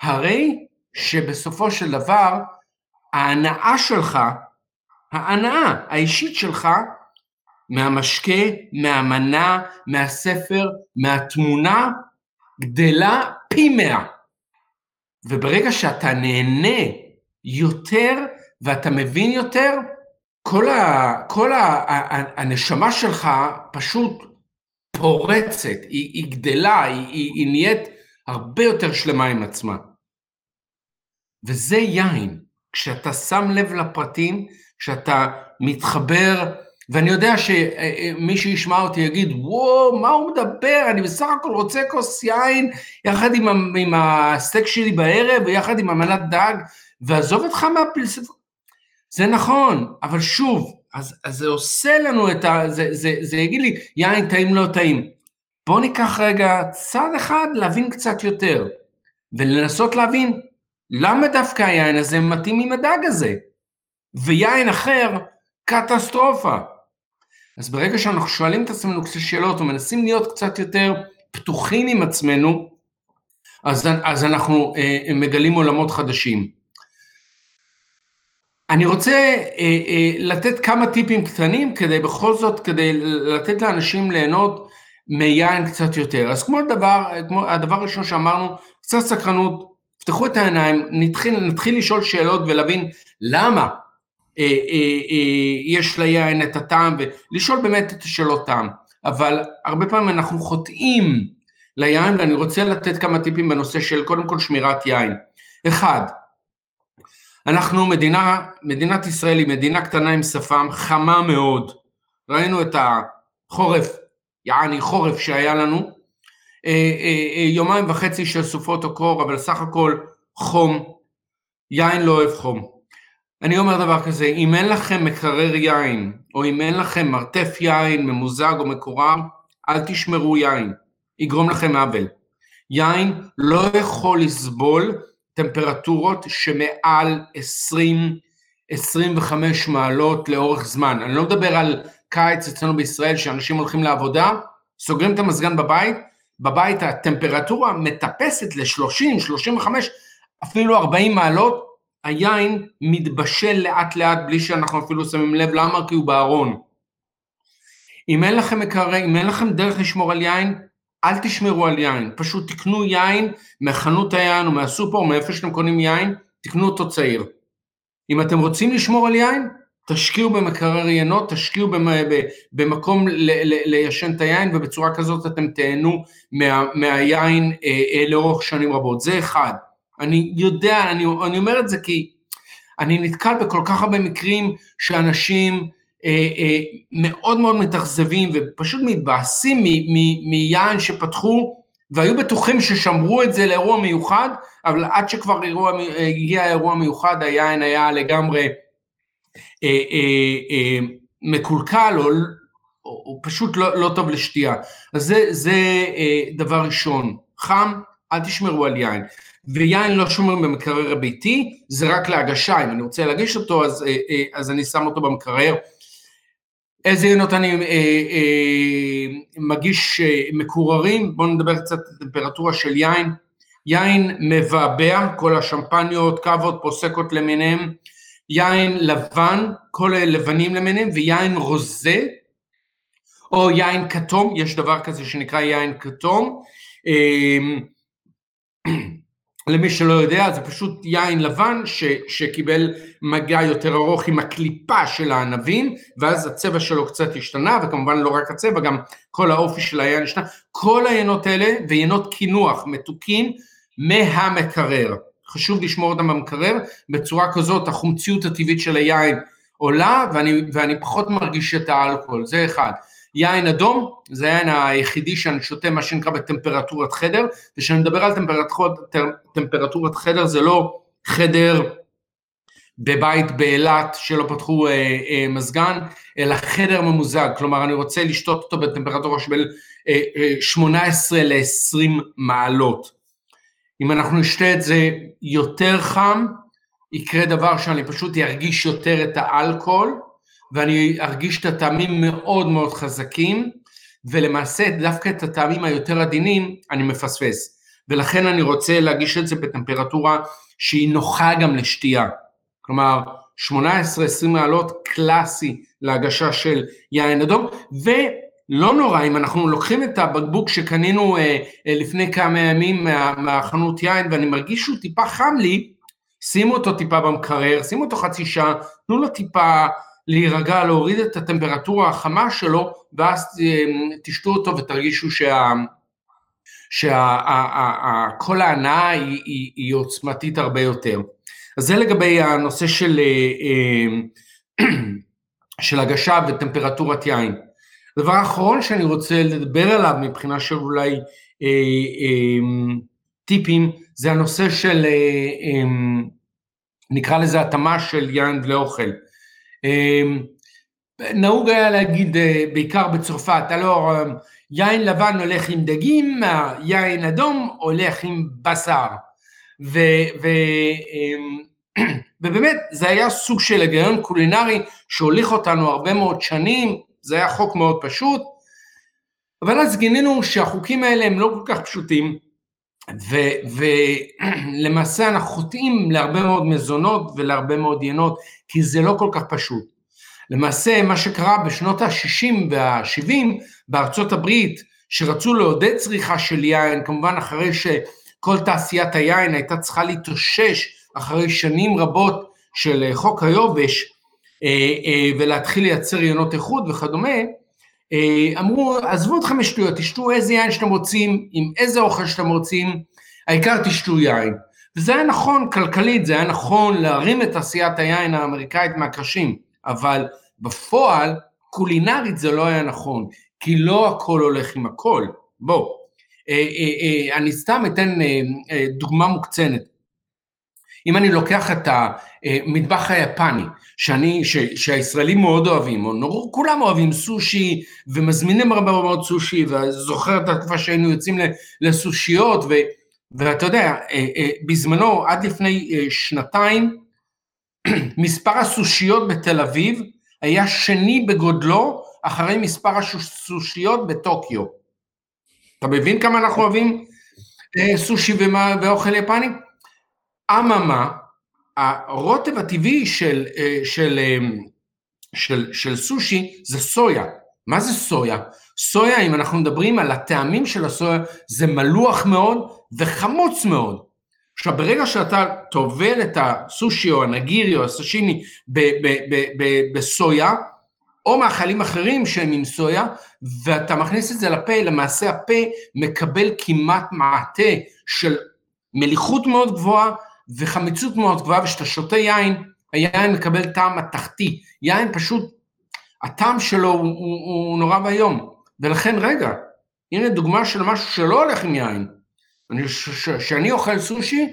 הרי שבסופו של דבר ההנאה שלך, ההנאה האישית שלך, מהמשקה, מהמנה, מהספר, מהתמונה, גדלה פי מאה. וברגע שאתה נהנה יותר ואתה מבין יותר, כל, ה, כל ה, ה, הנשמה שלך פשוט פורצת, היא, היא גדלה, היא, היא, היא נהיית הרבה יותר שלמה עם עצמה. וזה יין. כשאתה שם לב לפרטים, כשאתה מתחבר, ואני יודע שמי שישמע אותי יגיד, וואו, מה הוא מדבר? אני בסך הכל רוצה כוס יין יחד עם, עם הסטייק שלי בערב ויחד עם המנת דג, ועזוב אותך מהפלספון. זה נכון, אבל שוב, אז, אז זה עושה לנו את ה... זה, זה, זה יגיד לי, יין טעים לא טעים. בואו ניקח רגע צעד אחד להבין קצת יותר, ולנסות להבין למה דווקא היין הזה מתאים עם הדג הזה, ויין אחר, קטסטרופה. אז ברגע שאנחנו שואלים את עצמנו קצת שאלות ומנסים להיות קצת יותר פתוחים עם עצמנו, אז, אז אנחנו אה, מגלים עולמות חדשים. אני רוצה אה, אה, לתת כמה טיפים קטנים כדי בכל זאת, כדי לתת לאנשים ליהנות מיין קצת יותר. אז כמו הדבר, כמו הדבר הראשון שאמרנו, קצת סקרנות, תפתחו את העיניים, נתחיל, נתחיל לשאול שאלות ולהבין למה יש ליין את הטעם, ולשאול באמת את השאלות טעם. אבל הרבה פעמים אנחנו חוטאים ליין, ואני רוצה לתת כמה טיפים בנושא של קודם כל שמירת יין. אחד, אנחנו מדינה, מדינת ישראל היא מדינה קטנה עם שמש חמה מאוד. ראינו את החורף, יעני חורף שהיה לנו, אה, אה, אה, יומיים וחצי של סופות הקור, אבל סך הכל חום, יין לא אוהב חום. אני אומר דבר כזה, אם אין לכם מקרר יין, או אם אין לכם מרתף יין ממוזג או מקורר, אל תשמרו יין, יגרום לכם עוול. יין לא יכול לסבול טמפרטורות שמעל 20-25 מעלות לאורך זמן. אני לא מדבר על קיץ אצלנו בישראל שאנשים הולכים לעבודה, סוגרים את המזגן בבית, בבית הטמפרטורה מטפסת ל-30, 35, אפילו 40 מעלות, היין מתבשל לאט לאט בלי שאנחנו אפילו שמים לב, למה? כי הוא בארון. אם אין לכם מקרר, אם אין לכם דרך לשמור על יין, אל תשמרו על יין, פשוט תקנו יין מחנות היין או מהסופר או מאיפה שאתם קונים יין, תקנו אותו צעיר. אם אתם רוצים לשמור על יין, תשקיעו במקרר יינות, תשקיעו במקום ליישן את היין ובצורה כזאת אתם תהנו מה, מהיין אה, אה, לאורך שנים רבות, זה אחד. אני יודע, אני, אני אומר את זה כי אני נתקל בכל כך הרבה מקרים שאנשים אה, אה, מאוד מאוד מתאכזבים ופשוט מתבאסים מיין שפתחו והיו בטוחים ששמרו את זה לאירוע מיוחד, אבל עד שכבר אירוע, הגיע האירוע מיוחד היין היה לגמרי אה, אה, אה, מקולקל או, או, או פשוט לא, לא טוב לשתייה. אז זה, זה אה, דבר ראשון, חם, אל תשמרו על יין. ויין לא שומרים במקרר הביתי, זה רק להגשה, אם אני רוצה להגיש אותו אז, אה, אה, אז אני שם אותו במקרר. איזה יינות אני אה, אה, מגיש אה, מקוררים, בואו נדבר קצת על טמפרטורה של יין. יין מבעבע, כל השמפניות, קאבות, פוסקות למיניהם, יין לבן, כל הלבנים למיניהם, ויין רוזה, או יין כתום, יש דבר כזה שנקרא יין כתום. אה, למי שלא יודע, זה פשוט יין לבן ש, שקיבל מגע יותר ארוך עם הקליפה של הענבים, ואז הצבע שלו קצת השתנה, וכמובן לא רק הצבע, גם כל האופי של היין השתנה. כל היינות האלה, ויינות קינוח מתוקים מהמקרר. חשוב לשמור אותם במקרר, בצורה כזאת החומציות הטבעית של היין עולה, ואני, ואני פחות מרגיש את האלכוהול, זה אחד. יין אדום, זה היין היחידי שאני שותה מה שנקרא בטמפרטורת חדר, וכשאני מדבר על טמפרטורת, טמפרטורת חדר זה לא חדר בבית באילת שלא פתחו אה, אה, מזגן, אלא חדר ממוזג, כלומר אני רוצה לשתות אותו בטמפרטורה של אה, אה, 18 ל-20 מעלות. אם אנחנו נשתה את זה יותר חם, יקרה דבר שאני פשוט ארגיש יותר את האלכוהול, ואני ארגיש את הטעמים מאוד מאוד חזקים, ולמעשה דווקא את הטעמים היותר עדינים אני מפספס. ולכן אני רוצה להגיש את זה בטמפרטורה שהיא נוחה גם לשתייה. כלומר, 18-20 מעלות קלאסי להגשה של יין אדום, ולא נורא אם אנחנו לוקחים את הבקבוק שקנינו אה, אה, לפני כמה ימים מה, מהחנות יין ואני מרגיש שהוא טיפה חם לי, שימו אותו טיפה במקרר, שימו אותו חצי שעה, תנו לו טיפה להירגע, להוריד את הטמפרטורה החמה שלו, ואז תשתו אותו ותרגישו שה... שכל ההנאה היא, היא, היא עוצמתית הרבה יותר. אז זה לגבי הנושא של, של הגשה וטמפרטורת יין. הדבר האחרון שאני רוצה לדבר עליו מבחינה של אולי אה, אה, טיפים, זה הנושא של, אה, אה, נקרא לזה התאמה של יין לאוכל. אה, נהוג היה להגיד אה, בעיקר בצרפת, הלא יין לבן הולך עם דגים, יין אדום הולך עם בשר. ו, ו, אה, ובאמת זה היה סוג של היגיון קולינרי שהוליך אותנו הרבה מאוד שנים, זה היה חוק מאוד פשוט, אבל אז גינינו שהחוקים האלה הם לא כל כך פשוטים, ולמעשה אנחנו חוטאים להרבה מאוד מזונות ולהרבה מאוד ינות, כי זה לא כל כך פשוט. למעשה מה שקרה בשנות ה-60 וה-70 בארצות הברית, שרצו לעודד צריכה של יין, כמובן אחרי שכל תעשיית היין הייתה צריכה להתאושש אחרי שנים רבות של חוק היובש, אה, אה, ולהתחיל לייצר ינות איכות וכדומה, אמרו, עזבו אתכם משטויות, תשתו איזה יין שאתם רוצים, עם איזה אוכל שאתם רוצים, העיקר תשתו יין. וזה היה נכון כלכלית, זה היה נכון להרים את תעשיית היין האמריקאית מהקרשים, אבל בפועל, קולינרית זה לא היה נכון, כי לא הכל הולך עם הכל. בוא, אני סתם אתן דוגמה מוקצנת. אם אני לוקח את המטבח היפני, שאני, ש, שהישראלים מאוד אוהבים, או נור, כולם אוהבים סושי ומזמינים הרבה מאוד סושי, וזוכר את התקופה שהיינו יוצאים לסושיות, ו, ואתה יודע, אה, אה, בזמנו, עד לפני אה, שנתיים, מספר הסושיות בתל אביב היה שני בגודלו אחרי מספר הסושיות בטוקיו. אתה מבין כמה אנחנו אוהבים סושי ואוכל יפני? אממה, הרוטב הטבעי של, אה, של, אה, של, של סושי זה סויה. מה זה סויה? סויה, אם אנחנו מדברים על הטעמים של הסויה, זה מלוח מאוד וחמוץ מאוד. עכשיו, ברגע שאתה טובל את הסושי או הנגירי או הסשימי בסויה, או מאכלים אחרים שהם עם סויה, ואתה מכניס את זה לפה, למעשה הפה מקבל כמעט מעטה של מליחות מאוד גבוהה וחמיצות מאוד גבוהה, וכשאתה שותה יין, היין מקבל טעם מתכתי. יין פשוט, הטעם שלו הוא, הוא, הוא נורא ואיום. ולכן, רגע, הנה דוגמה של משהו שלא הולך עם יין. שאני אוכל סושי,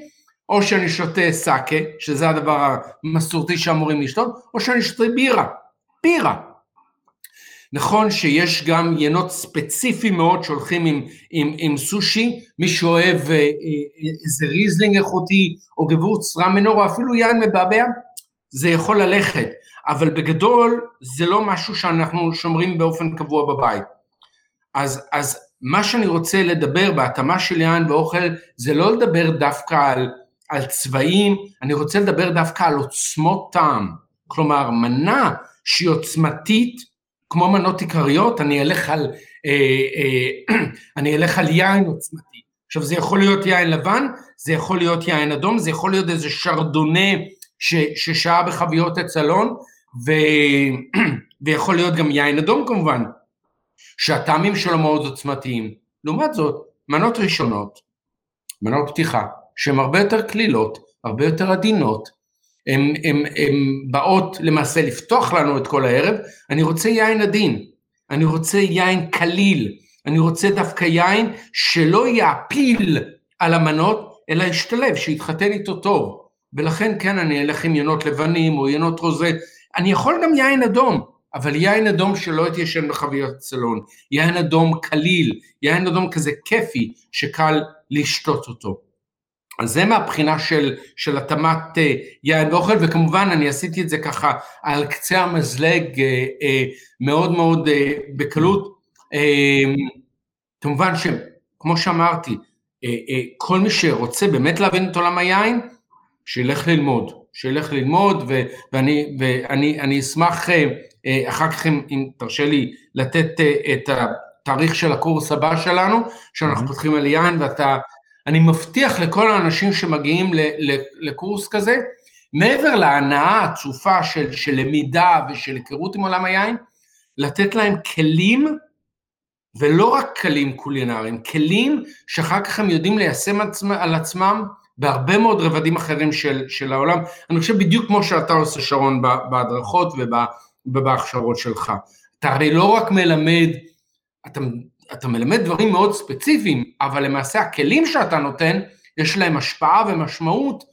או שאני שותה סאקה, שזה הדבר המסורתי שאמורים לשתות, או שאני שותה בירה. בירה. נכון שיש גם ינות ספציפיים מאוד שהולכים עם, עם, עם סושי, מי שאוהב אה, אה, איזה ריזלינג איכותי, או גוורצטרמינר, או אפילו יין מבעבע, זה יכול ללכת, אבל בגדול זה לא משהו שאנחנו שומרים באופן קבוע בבית. אז, אז מה שאני רוצה לדבר בהתאמה של יין ואוכל, זה לא לדבר דווקא על, על צבעים, אני רוצה לדבר דווקא על עוצמות טעם. כלומר, מנה שהיא עוצמתית, כמו מנות עיקריות, אני אלך על, אה, אה, אני אלך על יין עוצמתי. עכשיו זה יכול להיות יין לבן, זה יכול להיות יין אדום, זה יכול להיות איזה שרדונה ש, ששהה בחביות אצלון, ו, ויכול להיות גם יין אדום כמובן, שהטעמים שלו מאוד עוצמתיים. לעומת זאת, מנות ראשונות, מנות פתיחה, שהן הרבה יותר קלילות, הרבה יותר עדינות, הן באות למעשה לפתוח לנו את כל הערב, אני רוצה יין עדין, אני רוצה יין קליל, אני רוצה דווקא יין שלא יעפיל על המנות, אלא ישתלב, שיתחתן איתו טוב. ולכן כן, אני אלך עם ינות לבנים או ינות רוזה, אני יכול גם יין אדום, אבל יין אדום שלא יתיישן בחביות צלון, יין אדום קליל, יין אדום כזה כיפי, שקל לשתות אותו. אז זה מהבחינה של, של התאמת uh, יין ואוכל, וכמובן אני עשיתי את זה ככה על קצה המזלג uh, uh, מאוד מאוד בקלות. כמובן שכמו שאמרתי, כל מי שרוצה באמת להבין את עולם היין, שילך ללמוד, שילך ללמוד, ו, ואני, ואני אני אשמח אחר כך אם, אם תרשה לי לתת את התאריך של הקורס הבא שלנו, שאנחנו mm-hmm. פותחים על יין, ואתה אני מבטיח לכל האנשים שמגיעים לקורס כזה, מעבר להנאה הצופה של, של למידה ושל היכרות עם עולם היין, לתת להם כלים, ולא רק כלים קולינריים, כלים שאחר כך הם יודעים ליישם עצמם, על עצמם בהרבה מאוד רבדים אחרים של, של העולם. אני חושב בדיוק כמו שאתה עושה, שרון, בהדרכות ובהכשרות שלך. אתה הרי לא רק מלמד, אתה, אתה מלמד דברים מאוד ספציפיים, אבל למעשה הכלים שאתה נותן, יש להם השפעה ומשמעות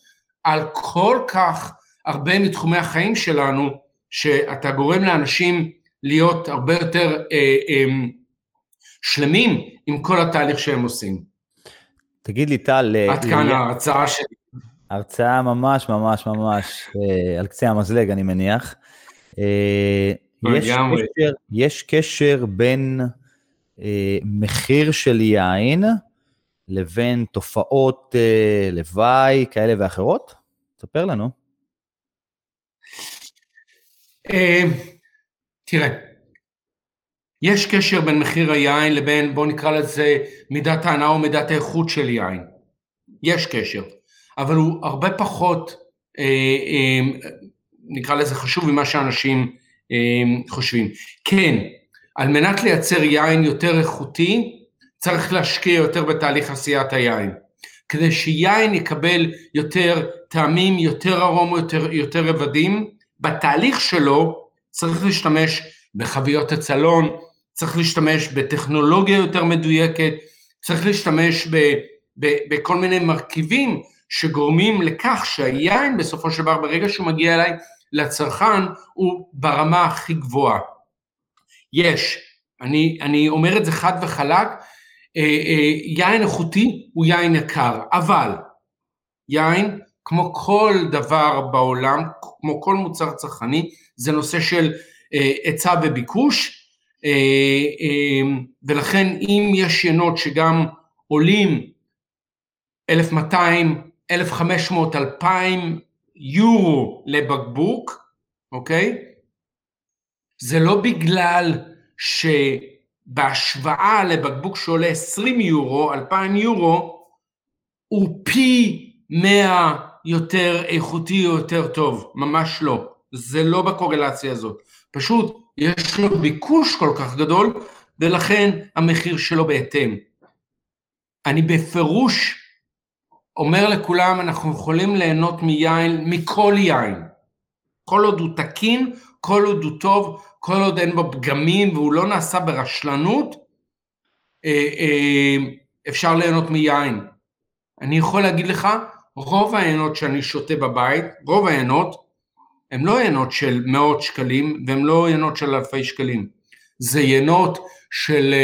על כל כך הרבה מתחומי החיים שלנו, שאתה גורם לאנשים להיות הרבה יותר אה, אה, שלמים עם כל התהליך שהם עושים. תגיד לי, טל... אה, עד כאן ההרצאה שלי. הרצאה ממש ממש ממש אה, על קצה המזלג, אני מניח. אה, יש קשר, יש קשר בין אה, מחיר של יין לבין תופעות אה, לוואי כאלה ואחרות? ספר לנו. אה, תראה, יש קשר בין מחיר היין לבין, בואו נקרא לזה, מידת ההנאה או מידת האיכות של יין. יש קשר, אבל הוא הרבה פחות, אה, אה, נקרא לזה חשוב ממה שאנשים אה, חושבים. כן, על מנת לייצר יין יותר איכותי, צריך להשקיע יותר בתהליך עשיית היין. כדי שיין יקבל יותר טעמים, יותר ארום, יותר, יותר רבדים, בתהליך שלו צריך להשתמש בחביות הצלון, צריך להשתמש בטכנולוגיה יותר מדויקת, צריך להשתמש ב, ב, בכל מיני מרכיבים שגורמים לכך שהיין בסופו של דבר ברגע שהוא מגיע אליי לצרכן הוא ברמה הכי גבוהה. יש, אני, אני אומר את זה חד וחלק, אה, אה, יין איכותי הוא יין יקר, אבל יין כמו כל דבר בעולם, כמו כל מוצר צרכני, זה נושא של אה, היצע וביקוש, ולכן אם יש ינות שגם עולים 1,200, 1,500, 2,000 יורו לבקבוק, אוקיי? זה לא בגלל שבהשוואה לבקבוק שעולה 20 יורו, 2,000 יורו, הוא פי 100 יותר איכותי או יותר טוב, ממש לא. זה לא בקורלציה הזאת. פשוט יש לו ביקוש כל כך גדול, ולכן המחיר שלו בהתאם. אני בפירוש אומר לכולם, אנחנו יכולים ליהנות מיין, מכל יין. כל עוד הוא תקין, כל עוד הוא טוב, כל עוד אין בו פגמים והוא לא נעשה ברשלנות, אה, אה, אפשר ליהנות מיין. אני יכול להגיד לך, רוב העיינות שאני שותה בבית, רוב העיינות, הם לא עיינות של מאות שקלים והם לא עיינות של אלפי שקלים. זה עיינות של,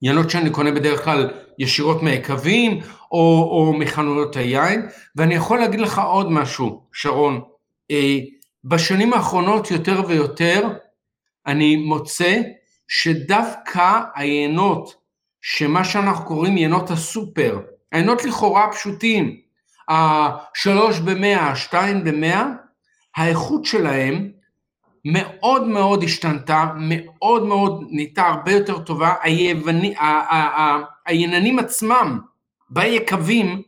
עיינות אה, שאני קונה בדרך כלל ישירות מהיקבים או, או מחנויות היין, ואני יכול להגיד לך עוד משהו, שרון, בשנים האחרונות יותר ויותר אני מוצא שדווקא היינות, שמה שאנחנו קוראים יינות הסופר, היינות לכאורה פשוטים, השלוש במאה, השתיים במאה, האיכות שלהם מאוד מאוד השתנתה, מאוד מאוד נהייתה הרבה יותר טובה, היווני, העייננים עצמם ביקבים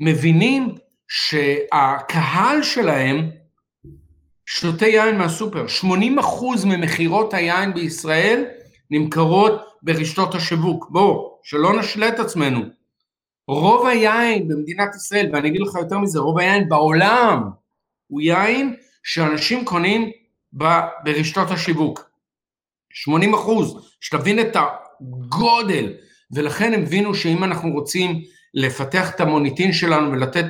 מבינים שהקהל שלהם שותה יין מהסופר. 80% ממכירות היין בישראל נמכרות ברשתות השיווק. בואו, שלא נשלה את עצמנו. רוב היין במדינת ישראל, ואני אגיד לך יותר מזה, רוב היין בעולם הוא יין שאנשים קונים ברשתות השיווק. 80 אחוז, שתבין את הגודל, ולכן הם הבינו שאם אנחנו רוצים לפתח את המוניטין שלנו ולתת,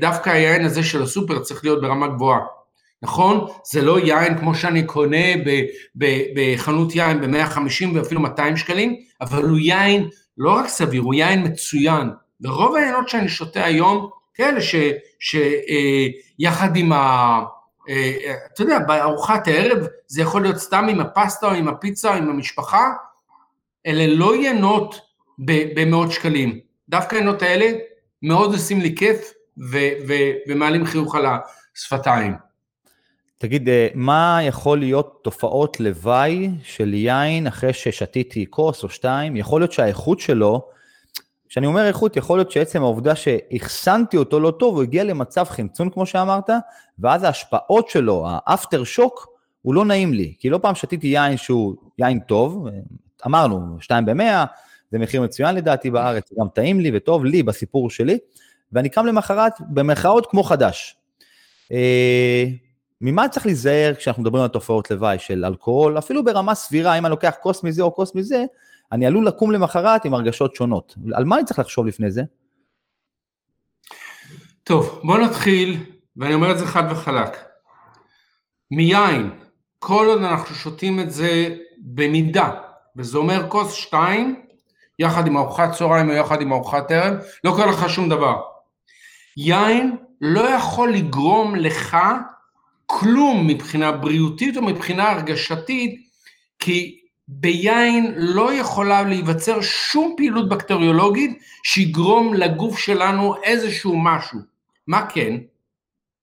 דווקא היין הזה של הסופר צריך להיות ברמה גבוהה. נכון? זה לא יין כמו שאני קונה בחנות יין ב-150 ואפילו 200 שקלים, אבל הוא יין לא רק סביר, הוא יין מצוין. ורוב היינות שאני שותה היום, כאלה שיחד אה, עם ה... אה, אתה יודע, בארוחת הערב זה יכול להיות סתם עם הפסטה או עם הפיצה או עם המשפחה, אלה לא יינות במאות שקלים. דווקא היינות האלה מאוד עושים לי כיף ו- ו- ומעלים חיוך על השפתיים. תגיד, אה, מה יכול להיות תופעות לוואי של יין אחרי ששתיתי כוס או שתיים? יכול להיות שהאיכות שלו כשאני אומר איכות, יכול להיות שעצם העובדה שאחסנתי אותו לא טוב, הוא הגיע למצב חמצון, כמו שאמרת, ואז ההשפעות שלו, האפטר שוק, הוא לא נעים לי. כי לא פעם שתיתי יין שהוא יין טוב, אמרנו, 2 ב-100, זה מחיר מצוין לדעתי בארץ, גם טעים לי וטוב לי בסיפור שלי, ואני קם למחרת, במרכאות כמו חדש. ממה צריך להיזהר כשאנחנו מדברים על תופעות לוואי של אלכוהול, אפילו ברמה סבירה, אם אני לוקח כוס מזה או כוס מזה, אני עלול לקום למחרת עם הרגשות שונות. על מה אני צריך לחשוב לפני זה? טוב, בוא נתחיל, ואני אומר את זה חד וחלק. מיין, כל עוד אנחנו שותים את זה במידה, וזה אומר כוס שתיים, יחד עם ארוחת צהריים או יחד עם ארוחת ערב, לא קורה לך שום דבר. יין לא יכול לגרום לך כלום מבחינה בריאותית או מבחינה הרגשתית, כי ביין לא יכולה להיווצר שום פעילות בקטריולוגית שיגרום לגוף שלנו איזשהו משהו. מה כן?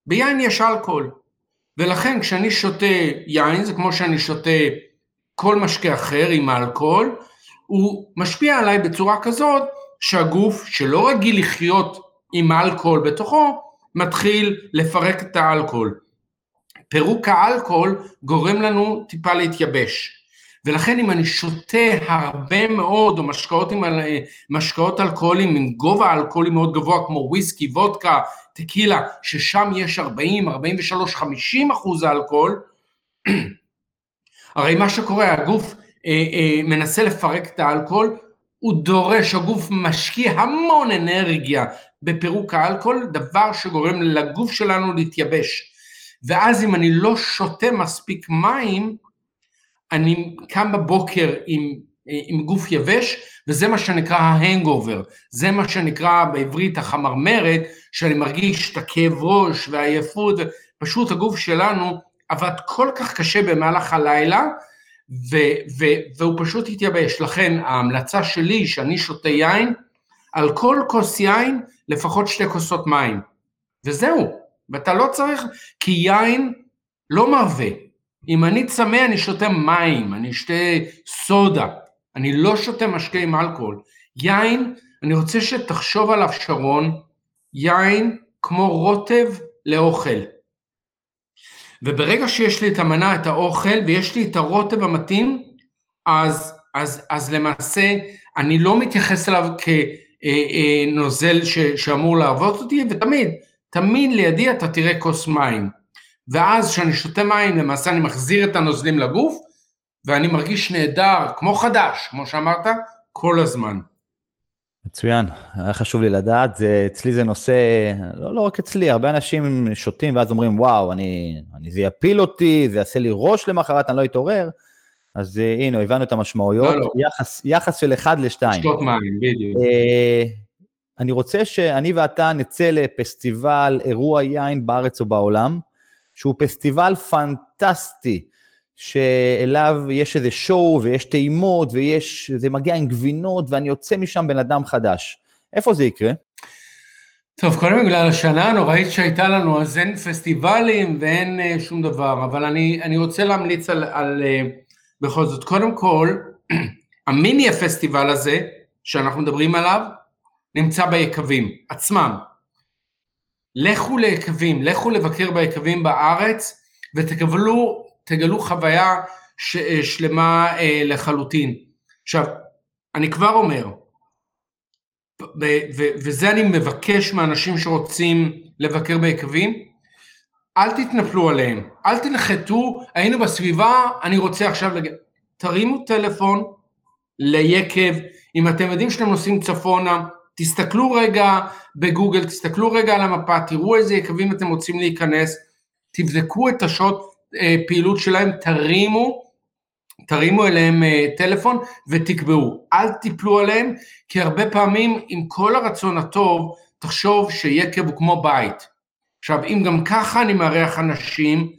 ביין יש אלכוהול, ולכן כשאני שותה יין זה כמו שאני שותה כל משקה אחר עם אלכוהול, הוא משפיע עליי בצורה כזאת שהגוף שלא רגיל לחיות עם אלכוהול בתוכו, מתחיל לפרק את האלכוהול. פירוק האלכוהול גורם לנו טיפה להתייבש. ולכן אם אני שותה הרבה מאוד, או משקאות, עם, משקאות אלכוהולים עם גובה אלכוהולי מאוד גבוה, כמו וויסקי, וודקה, טקילה, ששם יש 40, 43, 50 אחוז אלכוהול, הרי מה שקורה, הגוף אה, אה, מנסה לפרק את האלכוהול, הוא דורש, הגוף משקיע המון אנרגיה בפירוק האלכוהול, דבר שגורם לגוף שלנו להתייבש. ואז אם אני לא שותה מספיק מים, אני קם בבוקר עם, עם גוף יבש, וזה מה שנקרא ההנגובר, זה מה שנקרא בעברית החמרמרת, שאני מרגיש את הכאב ראש והעייפות, פשוט הגוף שלנו עבד כל כך קשה במהלך הלילה, ו, ו, והוא פשוט התייבש. לכן ההמלצה שלי, שאני שותה יין, על כל כוס יין לפחות שתי כוסות מים. וזהו, ואתה לא צריך, כי יין לא מרווה. אם אני צמא אני שותה מים, אני אשתה סודה, אני לא שותה משקה עם אלכוהול. יין, אני רוצה שתחשוב עליו שרון, יין כמו רוטב לאוכל. וברגע שיש לי את המנה, את האוכל, ויש לי את הרוטב המתאים, אז, אז, אז למעשה אני לא מתייחס אליו כנוזל אה, אה, שאמור לעבוד אותי, ותמיד, תמיד לידי אתה תראה כוס מים. ואז כשאני שותה מים, למעשה אני מחזיר את הנוזלים לגוף, ואני מרגיש נהדר, כמו חדש, כמו שאמרת, כל הזמן. מצוין, היה חשוב לי לדעת, זה, אצלי זה נושא, לא, לא רק אצלי, הרבה אנשים שותים ואז אומרים, וואו, אני, אני, זה יפיל אותי, זה יעשה לי ראש למחרת, אני לא אתעורר. אז uh, הנה, הבנו את המשמעויות, לא, לא. יחס, יחס של 1 ל-2. שתות מים, בדיוק. Uh, אני רוצה שאני ואתה נצא לפסטיבל אירוע יין בארץ או בעולם, שהוא פסטיבל פנטסטי, שאליו יש איזה שואו ויש טעימות ויש, זה מגיע עם גבינות ואני יוצא משם בן אדם חדש. איפה זה יקרה? טוב, קודם בגלל השנה הנוראית שהייתה לנו, אז אין פסטיבלים ואין uh, שום דבר, אבל אני, אני רוצה להמליץ על, על uh, בכל זאת, קודם כל, המיני הפסטיבל הזה, שאנחנו מדברים עליו, נמצא ביקבים עצמם. לכו ליקבים, לכו לבקר ביקבים בארץ ותקבלו תגלו חוויה ש, שלמה אה, לחלוטין. עכשיו, אני כבר אומר, ו, ו, וזה אני מבקש מאנשים שרוצים לבקר ביקבים, אל תתנפלו עליהם, אל תנחתו, היינו בסביבה, אני רוצה עכשיו, לג... תרימו טלפון ליקב, אם אתם יודעים שאתם נוסעים צפונה, תסתכלו רגע בגוגל, תסתכלו רגע על המפה, תראו איזה יקבים אתם רוצים להיכנס, תבדקו את השעות אה, פעילות שלהם, תרימו, תרימו אליהם אה, טלפון ותקבעו, אל תיפלו עליהם, כי הרבה פעמים עם כל הרצון הטוב, תחשוב שיקב הוא כמו בית. עכשיו, אם גם ככה אני מארח אנשים,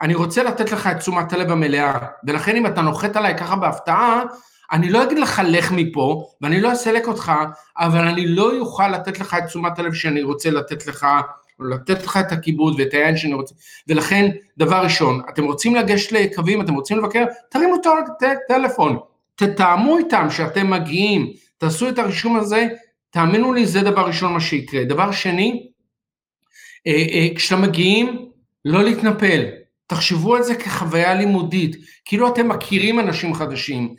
אני רוצה לתת לך את תשומת הלב המלאה, ולכן אם אתה נוחת עליי ככה בהפתעה, אני לא אגיד לך לך מפה, ואני לא אסלק אותך, אבל אני לא אוכל לתת לך את תשומת הלב שאני רוצה לתת לך, או לתת לך את הכיבוד ואת העין שאני רוצה. ולכן, דבר ראשון, אתם רוצים לגשת לקווים, אתם רוצים לבקר, תרימו את הטלפון, תתאמו איתם שאתם מגיעים, תעשו את הרישום הזה תאמינו לי, זה דבר ראשון מה שיקרה. דבר שני, אה, אה, כשאתם מגיעים, לא להתנפל. תחשבו על זה כחוויה לימודית, כאילו אתם מכירים אנשים חדשים.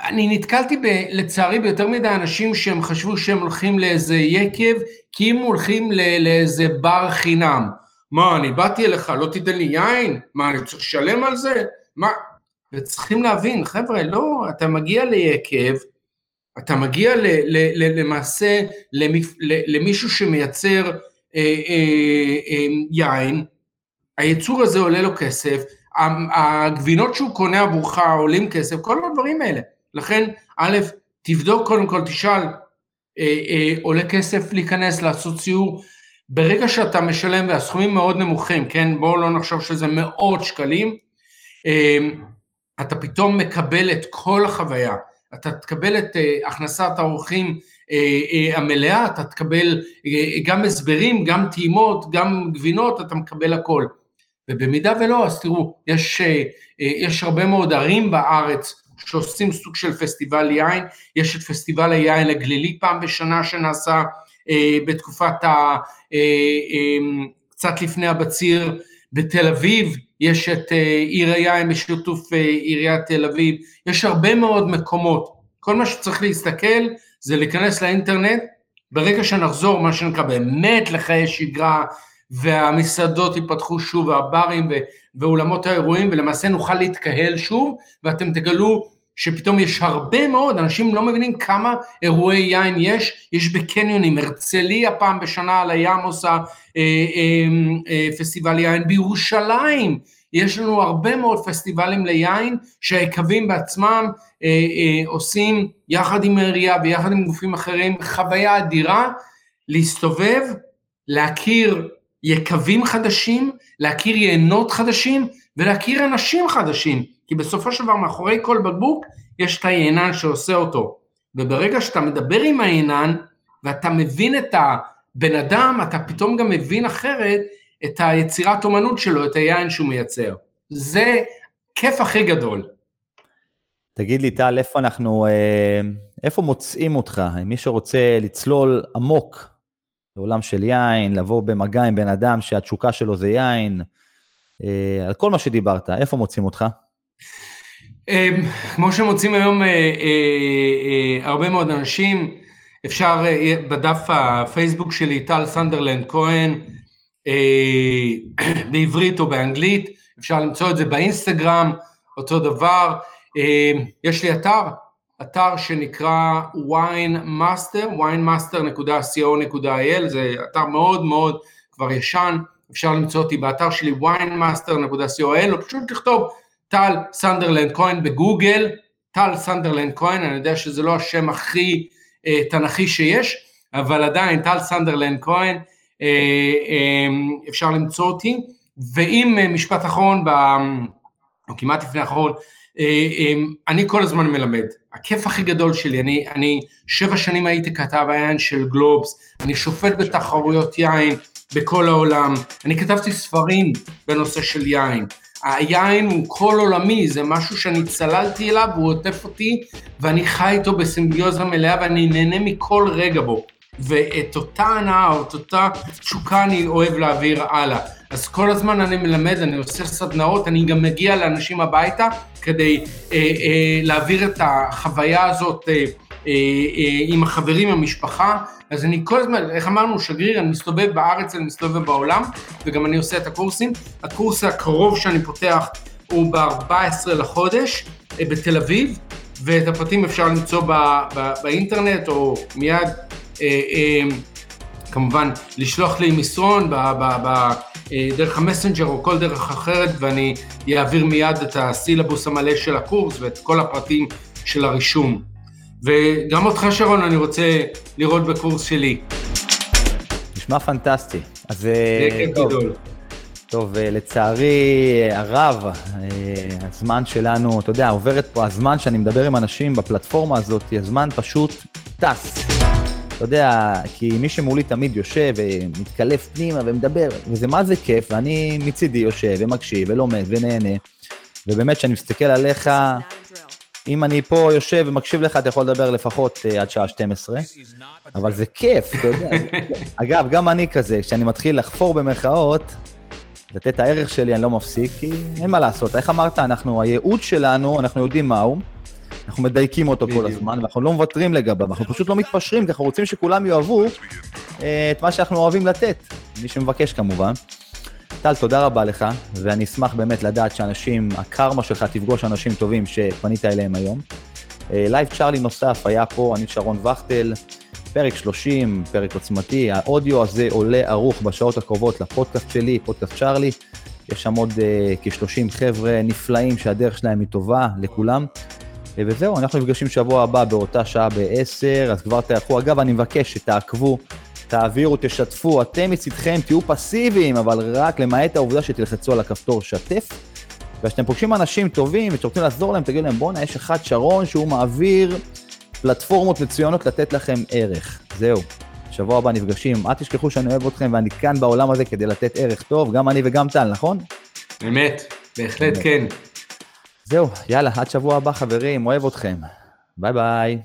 אני נתקלתי ב, לצערי ביותר מדי אנשים שהם חשבו שהם הולכים לאיזה יקב, כי אם הולכים ל, לאיזה בר חינם. מה, אני באתי אליך, לא תיתן לי יין? מה, אני צריך לשלם על זה? מה? וצריכים להבין, חבר'ה, לא, אתה מגיע ליקב, אתה מגיע ל, ל, ל, למעשה למפ, ל, למישהו שמייצר אה, אה, אה, יין, הייצור הזה עולה לו כסף, הגבינות שהוא קונה עבורך עולים כסף, כל הדברים האלה. לכן, א', תבדוק קודם כל, תשאל, אה, אה, עולה כסף להיכנס, לעשות סיור, ברגע שאתה משלם, והסכומים מאוד נמוכים, כן, בואו לא נחשוב שזה מאות שקלים, אה, אתה פתאום מקבל את כל החוויה, אתה תקבל את אה, הכנסת האורחים אה, אה, המלאה, אתה תקבל אה, גם הסברים, גם טעימות, גם גבינות, אתה מקבל הכל. ובמידה ולא, אז תראו, יש, אה, אה, יש הרבה מאוד ערים בארץ שעושים סוג של פסטיבל יין, יש את פסטיבל היין הגלילי פעם בשנה שנעשה אה, בתקופת ה... אה, אה, קצת לפני הבציר בתל אביב, יש את אה, עיר היין בשיתוף אה, עיריית תל אביב, יש הרבה מאוד מקומות. כל מה שצריך להסתכל זה להיכנס לאינטרנט, ברגע שנחזור, מה שנקרא באמת לחיי שגרה, והמסעדות ייפתחו שוב, והברים ואולמות האירועים, ולמעשה נוכל להתקהל שוב, ואתם תגלו שפתאום יש הרבה מאוד, אנשים לא מבינים כמה אירועי יין יש, יש בקניונים, הרצליה פעם בשנה על הים עושה אה, אה, אה, פסטיבל יין, בירושלים יש לנו הרבה מאוד פסטיבלים ליין שהיקבים בעצמם אה, אה, עושים יחד עם העירייה ויחד עם גופים אחרים, חוויה אדירה להסתובב, להכיר יקבים חדשים, להכיר יינות חדשים ולהכיר אנשים חדשים. כי בסופו של דבר מאחורי כל בקבוק יש את היינן שעושה אותו. וברגע שאתה מדבר עם היינן ואתה מבין את הבן אדם, אתה פתאום גם מבין אחרת את היצירת אומנות שלו, את היין שהוא מייצר. זה כיף הכי גדול. תגיד לי, טל, איפה אנחנו, אה, איפה מוצאים אותך? מי שרוצה לצלול עמוק לעולם של יין, לבוא במגע עם בן אדם שהתשוקה שלו זה יין, אה, על כל מה שדיברת, איפה מוצאים אותך? אמ, כמו שמוצאים היום אה, אה, הרבה מאוד אנשים, אפשר בדף הפייסבוק שלי, טל סנדרלנד כהן, בעברית או באנגלית, אפשר למצוא את זה באינסטגרם, אותו דבר. יש לי אתר, אתר שנקרא winemaster, winemaster.co.il, זה אתר מאוד מאוד כבר ישן, אפשר למצוא אותי באתר שלי winemaster.co.il, או פשוט לכתוב טל סנדרלנד כהן בגוגל, טל סנדרלנד כהן, אני יודע שזה לא השם הכי אה, תנכי שיש, אבל עדיין טל סנדרלנד כהן, אה, אה, אפשר למצוא אותי, ואם אה, משפט אחרון, ב, או כמעט לפני האחרון, אה, אני כל הזמן מלמד, הכיף הכי גדול שלי, אני, אני שבע שנים הייתי כתב היין של גלובס, אני שופט בתחרויות יין בכל העולם, אני כתבתי ספרים בנושא של יין, היין הוא כל עולמי, זה משהו שאני צללתי אליו, הוא עוטף אותי, ואני חי איתו בסימביוזה מלאה, ואני נהנה מכל רגע בו. ואת אותה הנאה, את אותה תשוקה אני אוהב להעביר הלאה. אז כל הזמן אני מלמד, אני עושה סדנאות, אני גם מגיע לאנשים הביתה כדי אה, אה, להעביר את החוויה הזאת אה, אה, אה, עם החברים, המשפחה, אז אני כל הזמן, איך אמרנו, שגריר, אני מסתובב בארץ, אני מסתובב בעולם, וגם אני עושה את הקורסים. הקורס הקרוב שאני פותח הוא ב-14 לחודש אה, בתל אביב, ואת הפרטים אפשר למצוא ב- ב- באינטרנט, או מיד, אה, אה, כמובן, לשלוח לי מסרון ב- ב- ב- דרך המסנג'ר או כל דרך אחרת, ואני אעביר מיד את הסילבוס המלא של הקורס ואת כל הפרטים של הרישום. וגם אותך שרון אני רוצה לראות בקורס שלי. נשמע פנטסטי. אז זה אה, טוב, גדול. טוב, אה, לצערי הרב, אה, הזמן שלנו, אתה יודע, עוברת פה הזמן שאני מדבר עם אנשים בפלטפורמה הזאת, הזמן פשוט טס. אתה יודע, כי מי שמולי תמיד יושב ומתקלף פנימה ומדבר, וזה מה זה כיף, ואני מצידי יושב ומקשיב ולומד ונהנה, ובאמת, כשאני מסתכל עליך, אם אני פה יושב ומקשיב לך, אתה יכול לדבר לפחות uh, עד שעה 12, אבל זה כיף, אתה יודע. אגב, גם אני כזה, כשאני מתחיל לחפור במרכאות, לתת את הערך שלי, אני לא מפסיק, כי אין מה לעשות. איך אמרת, אנחנו, הייעוד שלנו, אנחנו יודעים מהו, אנחנו מדייקים אותו כל הזמן, ואנחנו לא מוותרים לגביו, אנחנו פשוט לא מתפשרים, כי אנחנו רוצים שכולם יאהבו אה, את מה שאנחנו אוהבים לתת, מי שמבקש כמובן. טל, תודה רבה לך, ואני אשמח באמת לדעת שאנשים, הקרמה שלך תפגוש אנשים טובים שפנית אליהם היום. live אה, צ'ארלי נוסף היה פה, אני שרון וכטל, פרק 30, פרק עוצמתי, האודיו הזה עולה ערוך בשעות הקרובות לפודקאסט שלי, פודקאסט צ'ארלי. יש שם עוד אה, כ-30 חבר'ה נפלאים שהדרך שלהם היא טובה לכולם. אה, וזהו, אנחנו נפגשים שבוע הבא באותה שעה ב-10, אז כבר תערכו. אגב, אני מבקש שתעקבו תעבירו, תשתפו, אתם מצדכם תהיו פסיביים, אבל רק למעט העובדה שתלחצו על הכפתור שתף. וכשאתם פוגשים אנשים טובים ורוצים לעזור להם, תגידו להם, בואנה, יש אחד שרון שהוא מעביר פלטפורמות מצוינות לתת לכם ערך. זהו. שבוע הבא נפגשים, אל תשכחו שאני אוהב אתכם ואני כאן בעולם הזה כדי לתת ערך טוב, גם אני וגם טל, נכון? אמת, בהחלט כן. זהו, יאללה, עד שבוע הבא חברים, אוהב אתכם. ביי ביי.